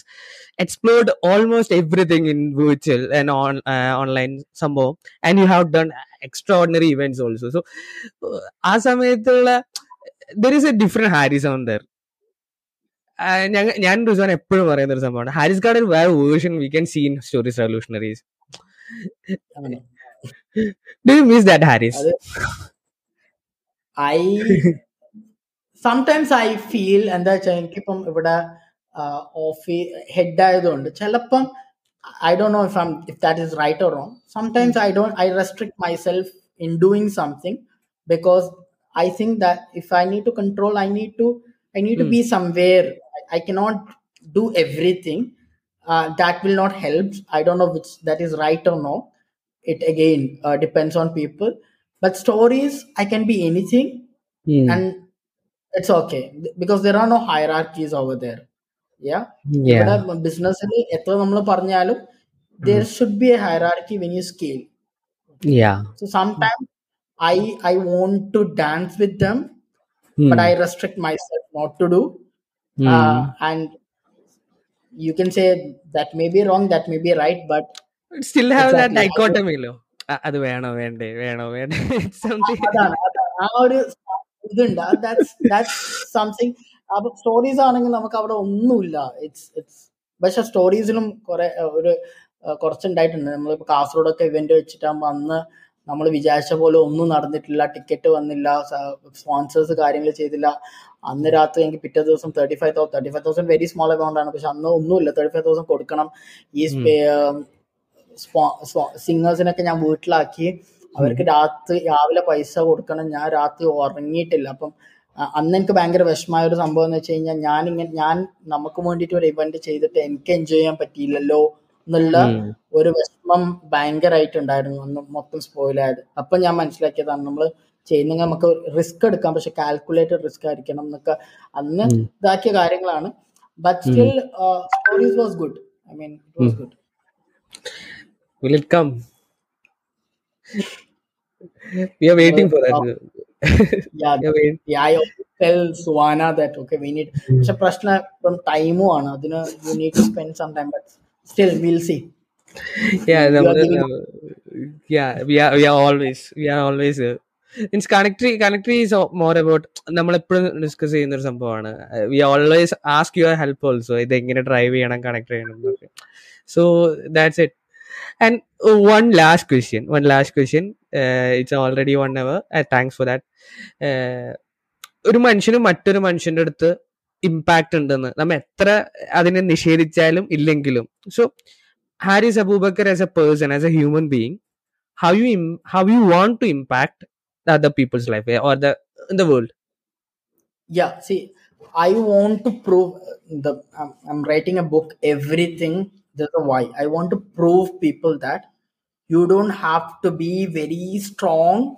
explored almost everything in virtual and on online സംഭവം. And you have done extraordinary events also so ആ സമയത്തുള്ള there is a different Harris on there ഞാൻ റിസാൻ എപ്പോഴും പറയുന്ന ഒരു സംഭവമാണ്. Harris card where version we can seen stories revolutionaries അങ്ങനെ do you miss that Harris അത് ഐ സംടൈംസ് ഐ ഫീൽ എന്താ വെച്ചാൽ എനിക്കിപ്പം ഇവിടെ ഓഫീ ഹെഡ് ആയതുകൊണ്ട് ചിലപ്പം I don't know if I'm if that is right or wrong sometimes I don't I restrict myself in doing something because I think that if I need to control I need to I need to be somewhere I cannot do everything that will not help. I don't know which that is right or no. it again uh, depends on people but stories i can be anything and it's okay because there are no hierarchies over there yeah yeah ഇവിടെ ബിസിനസ്സിൽ എത്ര നമ്മൾ പറഞ്ഞാലും there should be a hierarchy when you scale yeah so sometimes i i want to dance with them but i restrict myself not to do uh, and you can say that may be wrong that may be right but still have that exactly. dichotomy ലോ അ- അത് വേണോ വേണ്ടേ വേണോ വേണ്ടേ. ആ ഒരു ഇതുണ്ട്. സംതിങ് അപ്പൊ സ്റ്റോറീസ് ആണെങ്കിൽ നമുക്ക് അവിടെ ഒന്നുമില്ല. ഇറ്റ്സ് ഇറ്റ്സ് പക്ഷെ സ്റ്റോറീസിലും കുറെ ഒരു കുറച്ചുണ്ടായിട്ടുണ്ട്. നമ്മളിപ്പോ കാസർഗോഡൊക്കെ ഇവന്റ് വെച്ചിട്ടാകുമ്പോ അന്ന് നമ്മൾ വിചാരിച്ച പോലെ ഒന്നും നടന്നിട്ടില്ല. ടിക്കറ്റ് വന്നില്ല. സ്പോൺസേഴ്സ് കാര്യങ്ങൾ ചെയ്തില്ല. അന്ന് രാത്രി എനിക്ക് പിറ്റേ ദിവസം thirty five thousand thirty five thousand very small amount ആണ്. പക്ഷെ അന്ന് ഒന്നുമില്ല. തേർട്ടി ഫൈവ് തൗസൻഡ് കൊടുക്കണം. ഈ സിംഗേഴ്സിനൊക്കെ ഞാൻ വീട്ടിലാക്കി. അവർക്ക് രാത്രി രാവിലെ പൈസ കൊടുക്കണം. ഞാൻ രാത്രി ഉറങ്ങിയിട്ടില്ല. അപ്പം അന്ന് എനിക്ക് ഭയങ്കര വിഷമായ ഒരു സംഭവം എന്ന് വെച്ച് കഴിഞ്ഞാൽ ഞാൻ ഇങ്ങനെ ഞാൻ നമുക്ക് വേണ്ടിയിട്ട് ഒരു ഇവന്റ് ചെയ്തിട്ട് എനിക്ക് എൻജോയ് ചെയ്യാൻ പറ്റിയില്ലല്ലോ എന്നുള്ള. ഒരു വിഷമം ഭയങ്കരമായിട്ടുണ്ടായിരുന്നു അന്ന് മൊത്തം സ്പോയിലായത് അപ്പൊ ഞാൻ മനസ്സിലാക്കിയതാണ് നമ്മൾ ചെയ്യുന്നെങ്കിൽ നമുക്ക് റിസ്ക് എടുക്കാം. പക്ഷെ കാൽക്കുലേറ്റഡ് റിസ്ക് ആയിരിക്കണം എന്നൊക്കെ അന്ന്. ഇതാക്കിയ കാര്യങ്ങളാണ്. But still stories was good I mean it was good will it come we are waiting for that Yeah, we are waiting. yeah, I always tell Suwana that okay, we need. പക്ഷെ പ്രശ്നം ഇപ്പം ടൈമും ആണ് അതിന് you need to spend some time but still will see yeah You are നമ്മള് giving- uh, yeah we are we are always we are always uh, means കണക്ടറി കണക്ടറി is more about നമ്മളെപ്പോഴും discuss ചെയ്യുന്ന ഒരു സംഭവമാണ് we always ask your help also ഇത് എങ്ങനെ drive ചെയ്യണം connect ചെയ്യണം എന്നൊക്കെ so that's it and one last question one last question it's already one hour thanks for that ഒരു മനുഷ്യന് മറ്റൊരു മനുഷ്യന്റെ അടുത്ത് ഇമ്പാക്ട് ഉണ്ടെന്ന് നമ്മ എത്ര അതിനെ നിഷേധിച്ചാലും ഇല്ലെങ്കിലും so Harris Aboobacker as a person as a human being how you how you you to impact the other other people's life the in the world Yeah, see, I want to prove the. I'm, I'm writing a book. Everything. There's a why. I want to prove people that you don't have to be very strong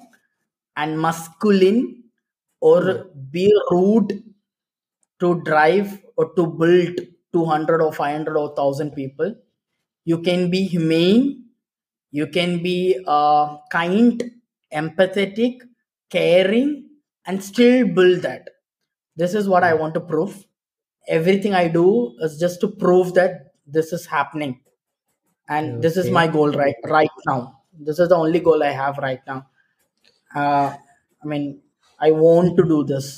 and masculine or be rude to drive or to build 200 or 500 or 1000 people. You can be humane. You can be uh, kind, empathetic, caring, and still build that. This is what I want to prove. Everything I do is just to prove that this is happening. And okay. this is my goal right right now. This is the only goal I have right now. Uh, I mean, I want to do this.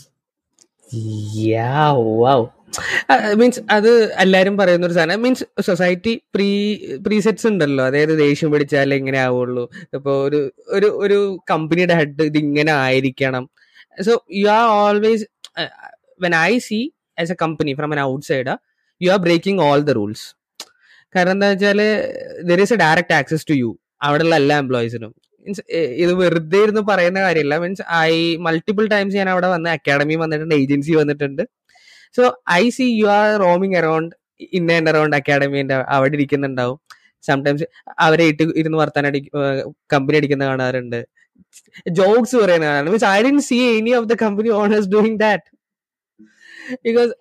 yeah wow means അത് എല്ലാരും പറയുന്ന ഒരു സാധനം means society pre presets ഉണ്ടല്ലോ അതായത് ദേഷ്യം പിടിച്ചാലേ ഇങ്ങനെ ആവുള്ളൂ ഇപ്പൊ ഒരു ഒരു ഒരു കമ്പനിയുടെ ഹെഡ് ഇത് ഇങ്ങനെ ആയിരിക്കണം so you are always when I see as a company from an outside you are breaking all the rules കാരണം എന്താ വെച്ചാൽ there is a direct access to you അവിടെയുള്ള എല്ലാ എംപ്ലോയീസിനും മീൻസ് ഇത് വെറുതെ ഇരുന്ന് പറയുന്ന കാര്യമില്ല. മീൻസ് ഐ മൾട്ടിപ്പിൾ ടൈംസ് ഞാൻ അവിടെ വന്ന് അക്കാഡമി വന്നിട്ടുണ്ട് ഏജൻസി വന്നിട്ടുണ്ട്. So I see you are roaming around in and around അക്കാഡമിന്റെ അവിടെ ഇരിക്കുന്നുണ്ടാവും. സംടൈംസ് അവരെ ഇട്ട് ഇരുന്ന് വർത്താൻ അടി കമ്പനി അടിക്കുന്ന കാണാറുണ്ട്. ജോക്സ് പറയുന്ന കാണാറുണ്ട്. Means I didn't see any of the company owners doing that because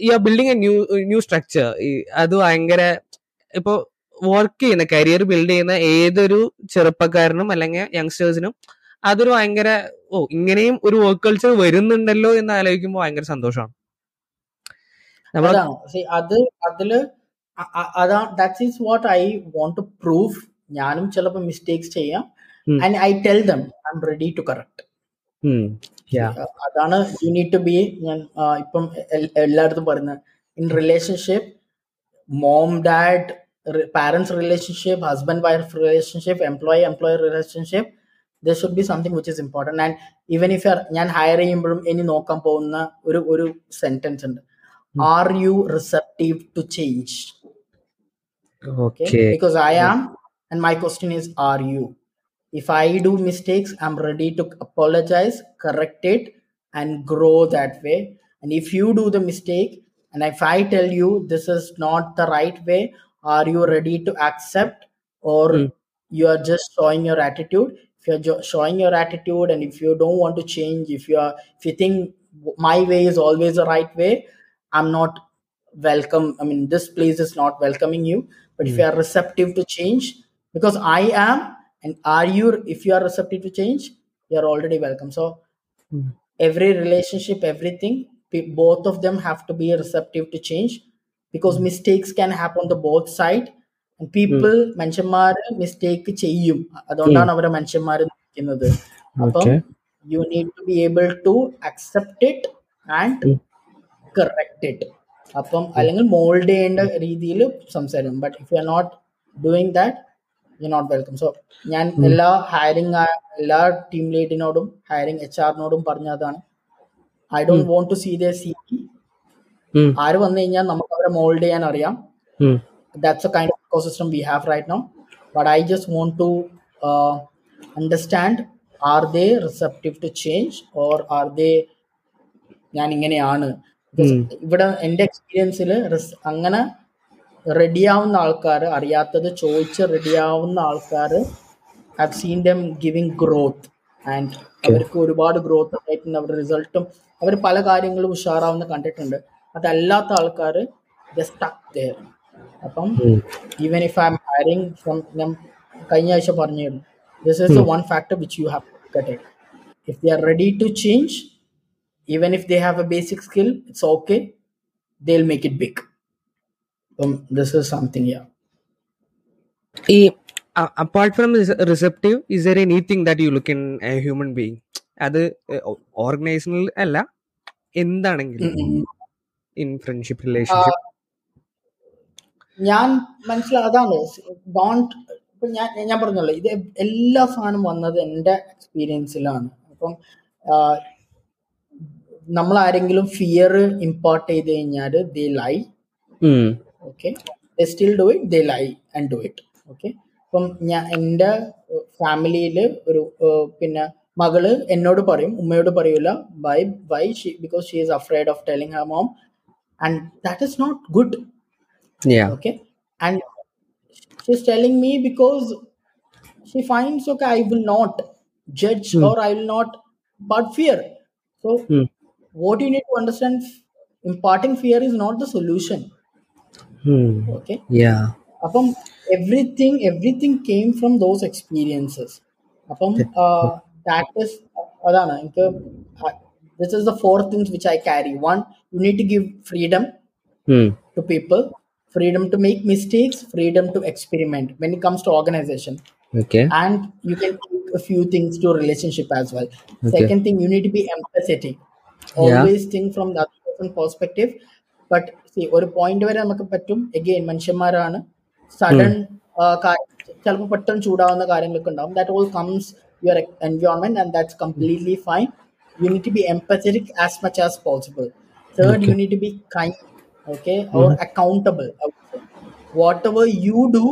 you are building a new new structure അത് ഭയങ്കര ഇപ്പൊ വർക്ക് ചെയ്യുന്ന കരിയർ ബിൽഡ് ചെയ്യുന്ന ഏതൊരു ചെറുപ്പക്കാരനും അല്ലെങ്കിൽ യങ്സ്റ്റേഴ്സിനും അതൊരു ഭയങ്കര ഓ ഇങ്ങനെയും ഒരു വർക്ക് കൾച്ചർ വരുന്നുണ്ടല്ലോ എന്ന് ആലോചിക്കുമ്പോൾ ഭയങ്കര സന്തോഷമാണ്. അത് അതിൽ അ- അ- അതാ that is what I want to prove ഞാനും ചിലപ്പോൾ മിസ്റ്റേക്സ് ചെയ്യാം. And I tell them I am ready to correct അതാണ് യു നീഡ് ടു ബി ഞാൻ ആ, ഇപ്പം എല്ലായിടത്തും പറയുന്നത് in relationship mom dad parents relationship husband wife relationship employee employer relationship the should be something which is important and even if ഞാൻ hire ചെയ്യുമ്പോഴും ഇനി നോക്കാൻ പോകുന്ന ഒരു ഒരു സെന്റൻസ് ഉണ്ട്. Are you receptive to change okay. Okay because i am and my question is are you? If i do mistakes i'm ready to apologize correct it and grow that way. And if you do the mistake and if i tell you this is not the right way are you ready to accept or Hmm. you are just showing your attitude? If you're jo- showing your attitude and if you don't want to change if you are if you think my way is always the right way i'm not welcome i mean this place is not welcoming you. But if you are receptive to change because i am and are you if you are receptive to change you are already welcome so Hmm. every relationship everything both of them have to be receptive to change because mistakes can happen on the both side and people മനുഷ്യന്മാർ mistake ചെയ്യും അതുകൊണ്ടാണ് അവരെ മനുഷ്യന്മാർ നിൽക്കുന്നത് അപ്പം you need to be able to accept it and correct it അപ്പം അല്ലെങ്കിൽ mould ചെയ്യേണ്ട രീതിയിൽ സംസാരിക്കും but if you are not doing that you not welcome so ഞാൻ എല്ലാ ഹയറിംഗ് എല്ലാ ടീം ലീഡിനോടും ഹയറിംഗ് എച്ച് ആറിനോടും പറഞ്ഞതാണ്. I don't want to see the C ആര് വന്നു കഴിഞ്ഞാൽ നമുക്ക് അവരെ മോൾഡ് ചെയ്യാൻ അറിയാം. That's a kind of ecosystem we have right no but I just want to understand are they receptive to change or are they ഞാൻ ഇങ്ങനെയാണ്? ഇവിടെ എന്റെ എക്സ്പീരിയൻസിൽ അങ്ങനെ റെഡിയാവുന്ന ആൾക്കാർ അറിയാത്തത് ചോദിച്ച് റെഡിയാവുന്ന ആൾക്കാർ have seen them giving growth and അവർക്ക് ഒരുപാട് ഗ്രോത്ത് ആയിട്ടുണ്ട് അവരുടെ റിസൾട്ടും അവർ പല കാര്യങ്ങളും ഉഷാറാവുന്ന കണ്ടിട്ടുണ്ട്. അതല്ലാത്ത ആൾക്കാർ സ്റ്റക്ക് അപ്പം even if I am hiring from ഞാൻ കഴിഞ്ഞ ആഴ്ച പറഞ്ഞിരുന്നു. This is one factor which you have cut it if they are ready to change even if they have a basic skill it's okay they will make it big. Um, this is something yeah. Apart from receptive is there anything that you look in a human being അത് ഓർഗനൈസേഷനിൽ അല്ല എന്താണെങ്കിലും in friendship relationship ഞാൻ മനസ്സിലാ അതാണ് bond ഇപ്പൊ ഞാൻ ഞാൻ പറഞ്ഞല്ലോ ഇത് എല്ലാ സാധനം വന്നത് എന്റെ എക്സ്പീരിയൻസിലാണ് അപ്പം നമ്മൾ ആരെങ്കിലും ഫിയർ ഇമ്പോർട്ട് ചെയ്ത് കഴിഞ്ഞാൽ ദേ ലൈ okay they still do it they lie and do it okay അപ്പം ഞാൻ എൻ്റെ ഫാമിലിയിൽ ഒരു ഏർ, പിന്നെ മകള് എന്നോട് പറയും ഉമ്മയോട് പറയൂല why why she because she is afraid of telling her mom and that is not good yeah okay and she's telling me because she finds okay i will not judge or i will not but fear so what you need to understand imparting fear is not the solution okay യാ അപ്പം everything everything came from those experiences അപ്പം that is അതാണ് എനിക്ക് this is the four things which I carry one you need to give freedom to people freedom to make mistakes freedom to experiment when it comes to organization okay and you can take a few things to relationship as well second thing you need to be empathetic always think from the other person's perspective But see ഒരു point വരെ നമുക്ക് പറ്റും again മനുഷ്യന്മാരാണ് sudden ചിലപ്പോൾ പെട്ടെന്ന് ചൂടാവുന്ന കാര്യങ്ങളൊക്കെ ഉണ്ടാവും that all comes your environment and that's completely fine you need to be empathetic as much as possible third you need to be kind okay or accountable I would say. whatever you do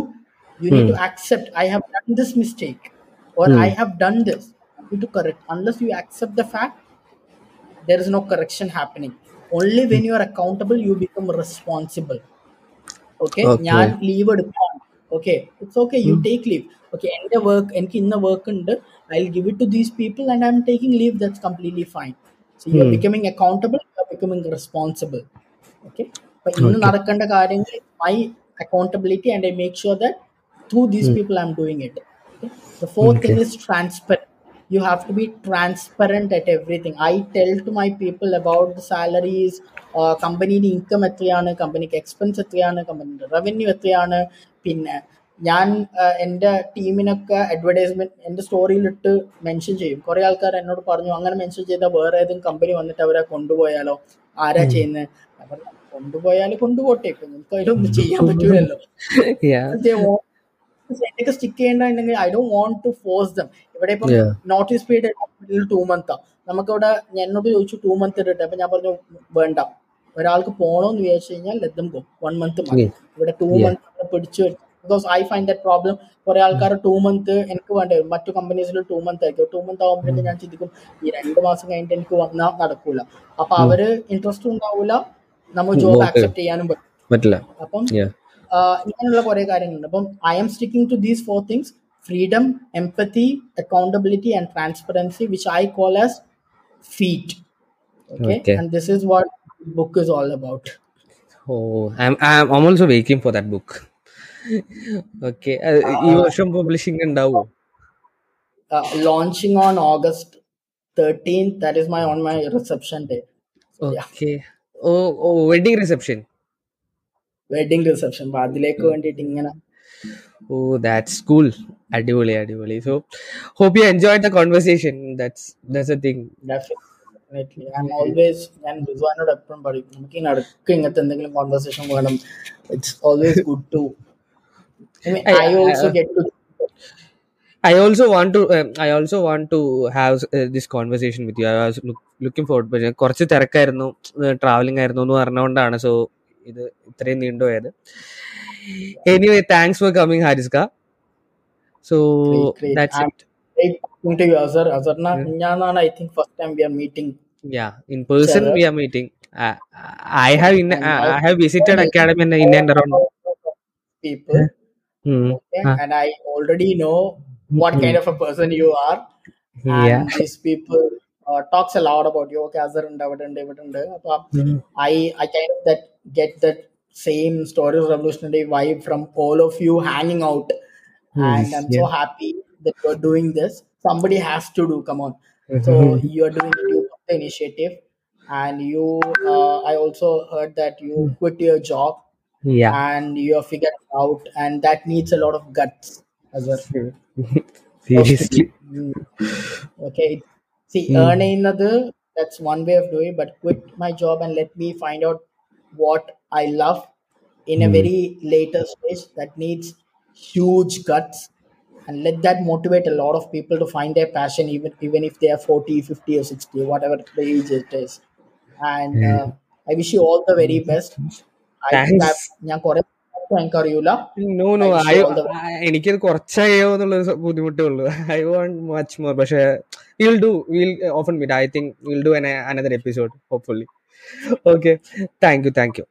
you need to accept i have done this mistake or i have done this I need to correct unless you accept the fact there is when you are accountable you become responsible okay you become responsible. Okay? Okay. ഞാൻ leave എടുക്കാം okay it's okay you take leave okay എന്റെ work എനിക്ക് ഇന്ന work ഉണ്ട്. I will give it to these people and I am taking leave that's completely fine so you are. Becoming accountable you are becoming responsible okay അപ്പൊ ഇന്ന്. നടക്കേണ്ട കാര്യങ്ങൾ my accountability and I make sure that through these. People I am doing it The fourth thing is is transparent. You have to be transparent at everything. I tell to my people about the salaries, uh, കമ്പനിയുടെ income എത്രയാണ് കമ്പനിക്ക് expense എത്രയാണ് കമ്പനിയുടെ revenue എത്രയാണ്. പിന്നെ ഞാൻ uh, എന്റെ ടീമിനൊക്കെ advertisement എന്റെ സ്റ്റോറിയിലിട്ട് മെൻഷൻ ചെയ്യും. കുറെ ആൾക്കാർ എന്നോട് പറഞ്ഞു അങ്ങനെ മെൻഷൻ ചെയ്താൽ വേറെ ഏതെങ്കിലും കമ്പനി വന്നിട്ട് അവരെ കൊണ്ടുപോയാലോ? ആരാ. ചെയ്യുന്നത് കൊണ്ടുപോയാൽ കൊണ്ടുപോട്ടെ. ഇപ്പൊ നമുക്ക് അതിലൊന്നും ചെയ്യാൻ പറ്റൂലല്ലോ. എനിക്ക് stick ചെയ്യേണ്ടെങ്കിൽ I don't want to force them ഇവിടെ ഇപ്പം. നോട്ടീസ് പീരീഡ് ടു മന്താ നമുക്കിവിടെ എന്നോട് ചോദിച്ചു ടു മന്ത് ഇടട്ടെ അപ്പൊ ഞാൻ പറഞ്ഞു വേണ്ട. ഒരാൾക്ക് പോണോന്ന് വിചാരിച്ചു കഴിഞ്ഞാൽ ലെദം ഗോ വൺ മന്ത് മതി. ഇവിടെ ടു. മന്ത് പിടിച്ചു because I find that problem കുറെ ആൾക്കാർ ടു മന്ത് എനിക്ക് വേണ്ടി. വരും മറ്റു കമ്പനീസിൽ ടു മന്ത് ആയിരിക്കും. ടു മന്ത് ആകുമ്പോഴേക്കും ഞാൻ ചിന്തിക്കും ഈ രണ്ട് മാസം കഴിഞ്ഞിട്ട് എനിക്ക് വന്നാൽ നടക്കൂല. അപ്പൊ Hmm. അവർ ഇൻട്രസ്റ്റ് ഉണ്ടാവൂല. നമ്മൾ ജോബ്. ആക്സെപ്റ്റ് ചെയ്യാനും പറ്റും അപ്പം ഇങ്ങനെയുള്ള കുറെ കാര്യങ്ങളുണ്ട് അപ്പം I am sticking to these four things freedom empathy accountability and transparency which I call as FEAT okay Okay. and this is what book is all about Oh, I'm I'm I'm also waiting for that book. Okay. Uh, ഈ uh, വർഷം publishing ഉണ്ടാവോ uh, launching on august 13th that is my on my reception day so yeah okay oh oh Wedding reception wedding reception. അപ്പൊ അതിലേക്ക് വേണ്ടിയിട്ട് ഇങ്ങനെ oh that's cool അടിപൊളി അടിപൊളി. So hope you enjoy the conversation that's that's a thing definitely I always ഞാൻ റിസ്വാനോട് എപ്പോഴും പറയും നമുക്ക് ഈ അടുക്ക ഇങ്ങനത്തെ എന്തെങ്കിലും കോൺവെർസേഷൻ വേണം. It's always good to I, I also get to I also want to um, I also want to have uh, this conversation with you. I was look, looking forward കുറച്ച് തിരക്കായിരുന്നു ട്രാവലിംഗ് ആയിരുന്നു എന്ന് പറഞ്ഞുകൊണ്ടാണ്. So ഇത് ഇത്രയും നീണ്ടുപോയത് anyway thanks for coming ഹാരിസ്ക so Great, great. That's I'm it great talking to you, Azhar. Azharna, Minyanaana, I think first time we are meeting yeah in each person other. we are meeting uh, i have in And uh, I i have visited know academy in, in and around people, Hmm. okay, Ah. and I already know what Hmm. kind of a person you are. yeah And these people uh, Uh, talks a lot about yoga, and David and David and David. I, I kind of that get that same stories revolutionary vibe from all of you hanging out. And I'm so happy that you're doing this. Somebody has to do, come on. So mm-hmm. you're doing the initiative and you uh, I also heard that you mm. quit your job. Yeah. And you're figuring out and that needs a lot of guts as well. Seriously. Mm. Okay. See, Hmm. earning another, that's one way of doing it, but quit my job and let me find out what I love in a Hmm. very later stage that needs huge guts and let that motivate a lot of people to find their passion even even if they are 40 50 or 60 or whatever the age it is and uh, i wish you all the very best i think thanks I've ഞാൻ കുറെ എനിക്ക് അറിയൂല. No no I എനിക്കത് കുറച്ചായോ എന്നുള്ള ബുദ്ധിമുട്ടേ ഉള്ളൂ. I want much more പക്ഷേ will do will often meet I think will do another episode hopefully okay thank you thank you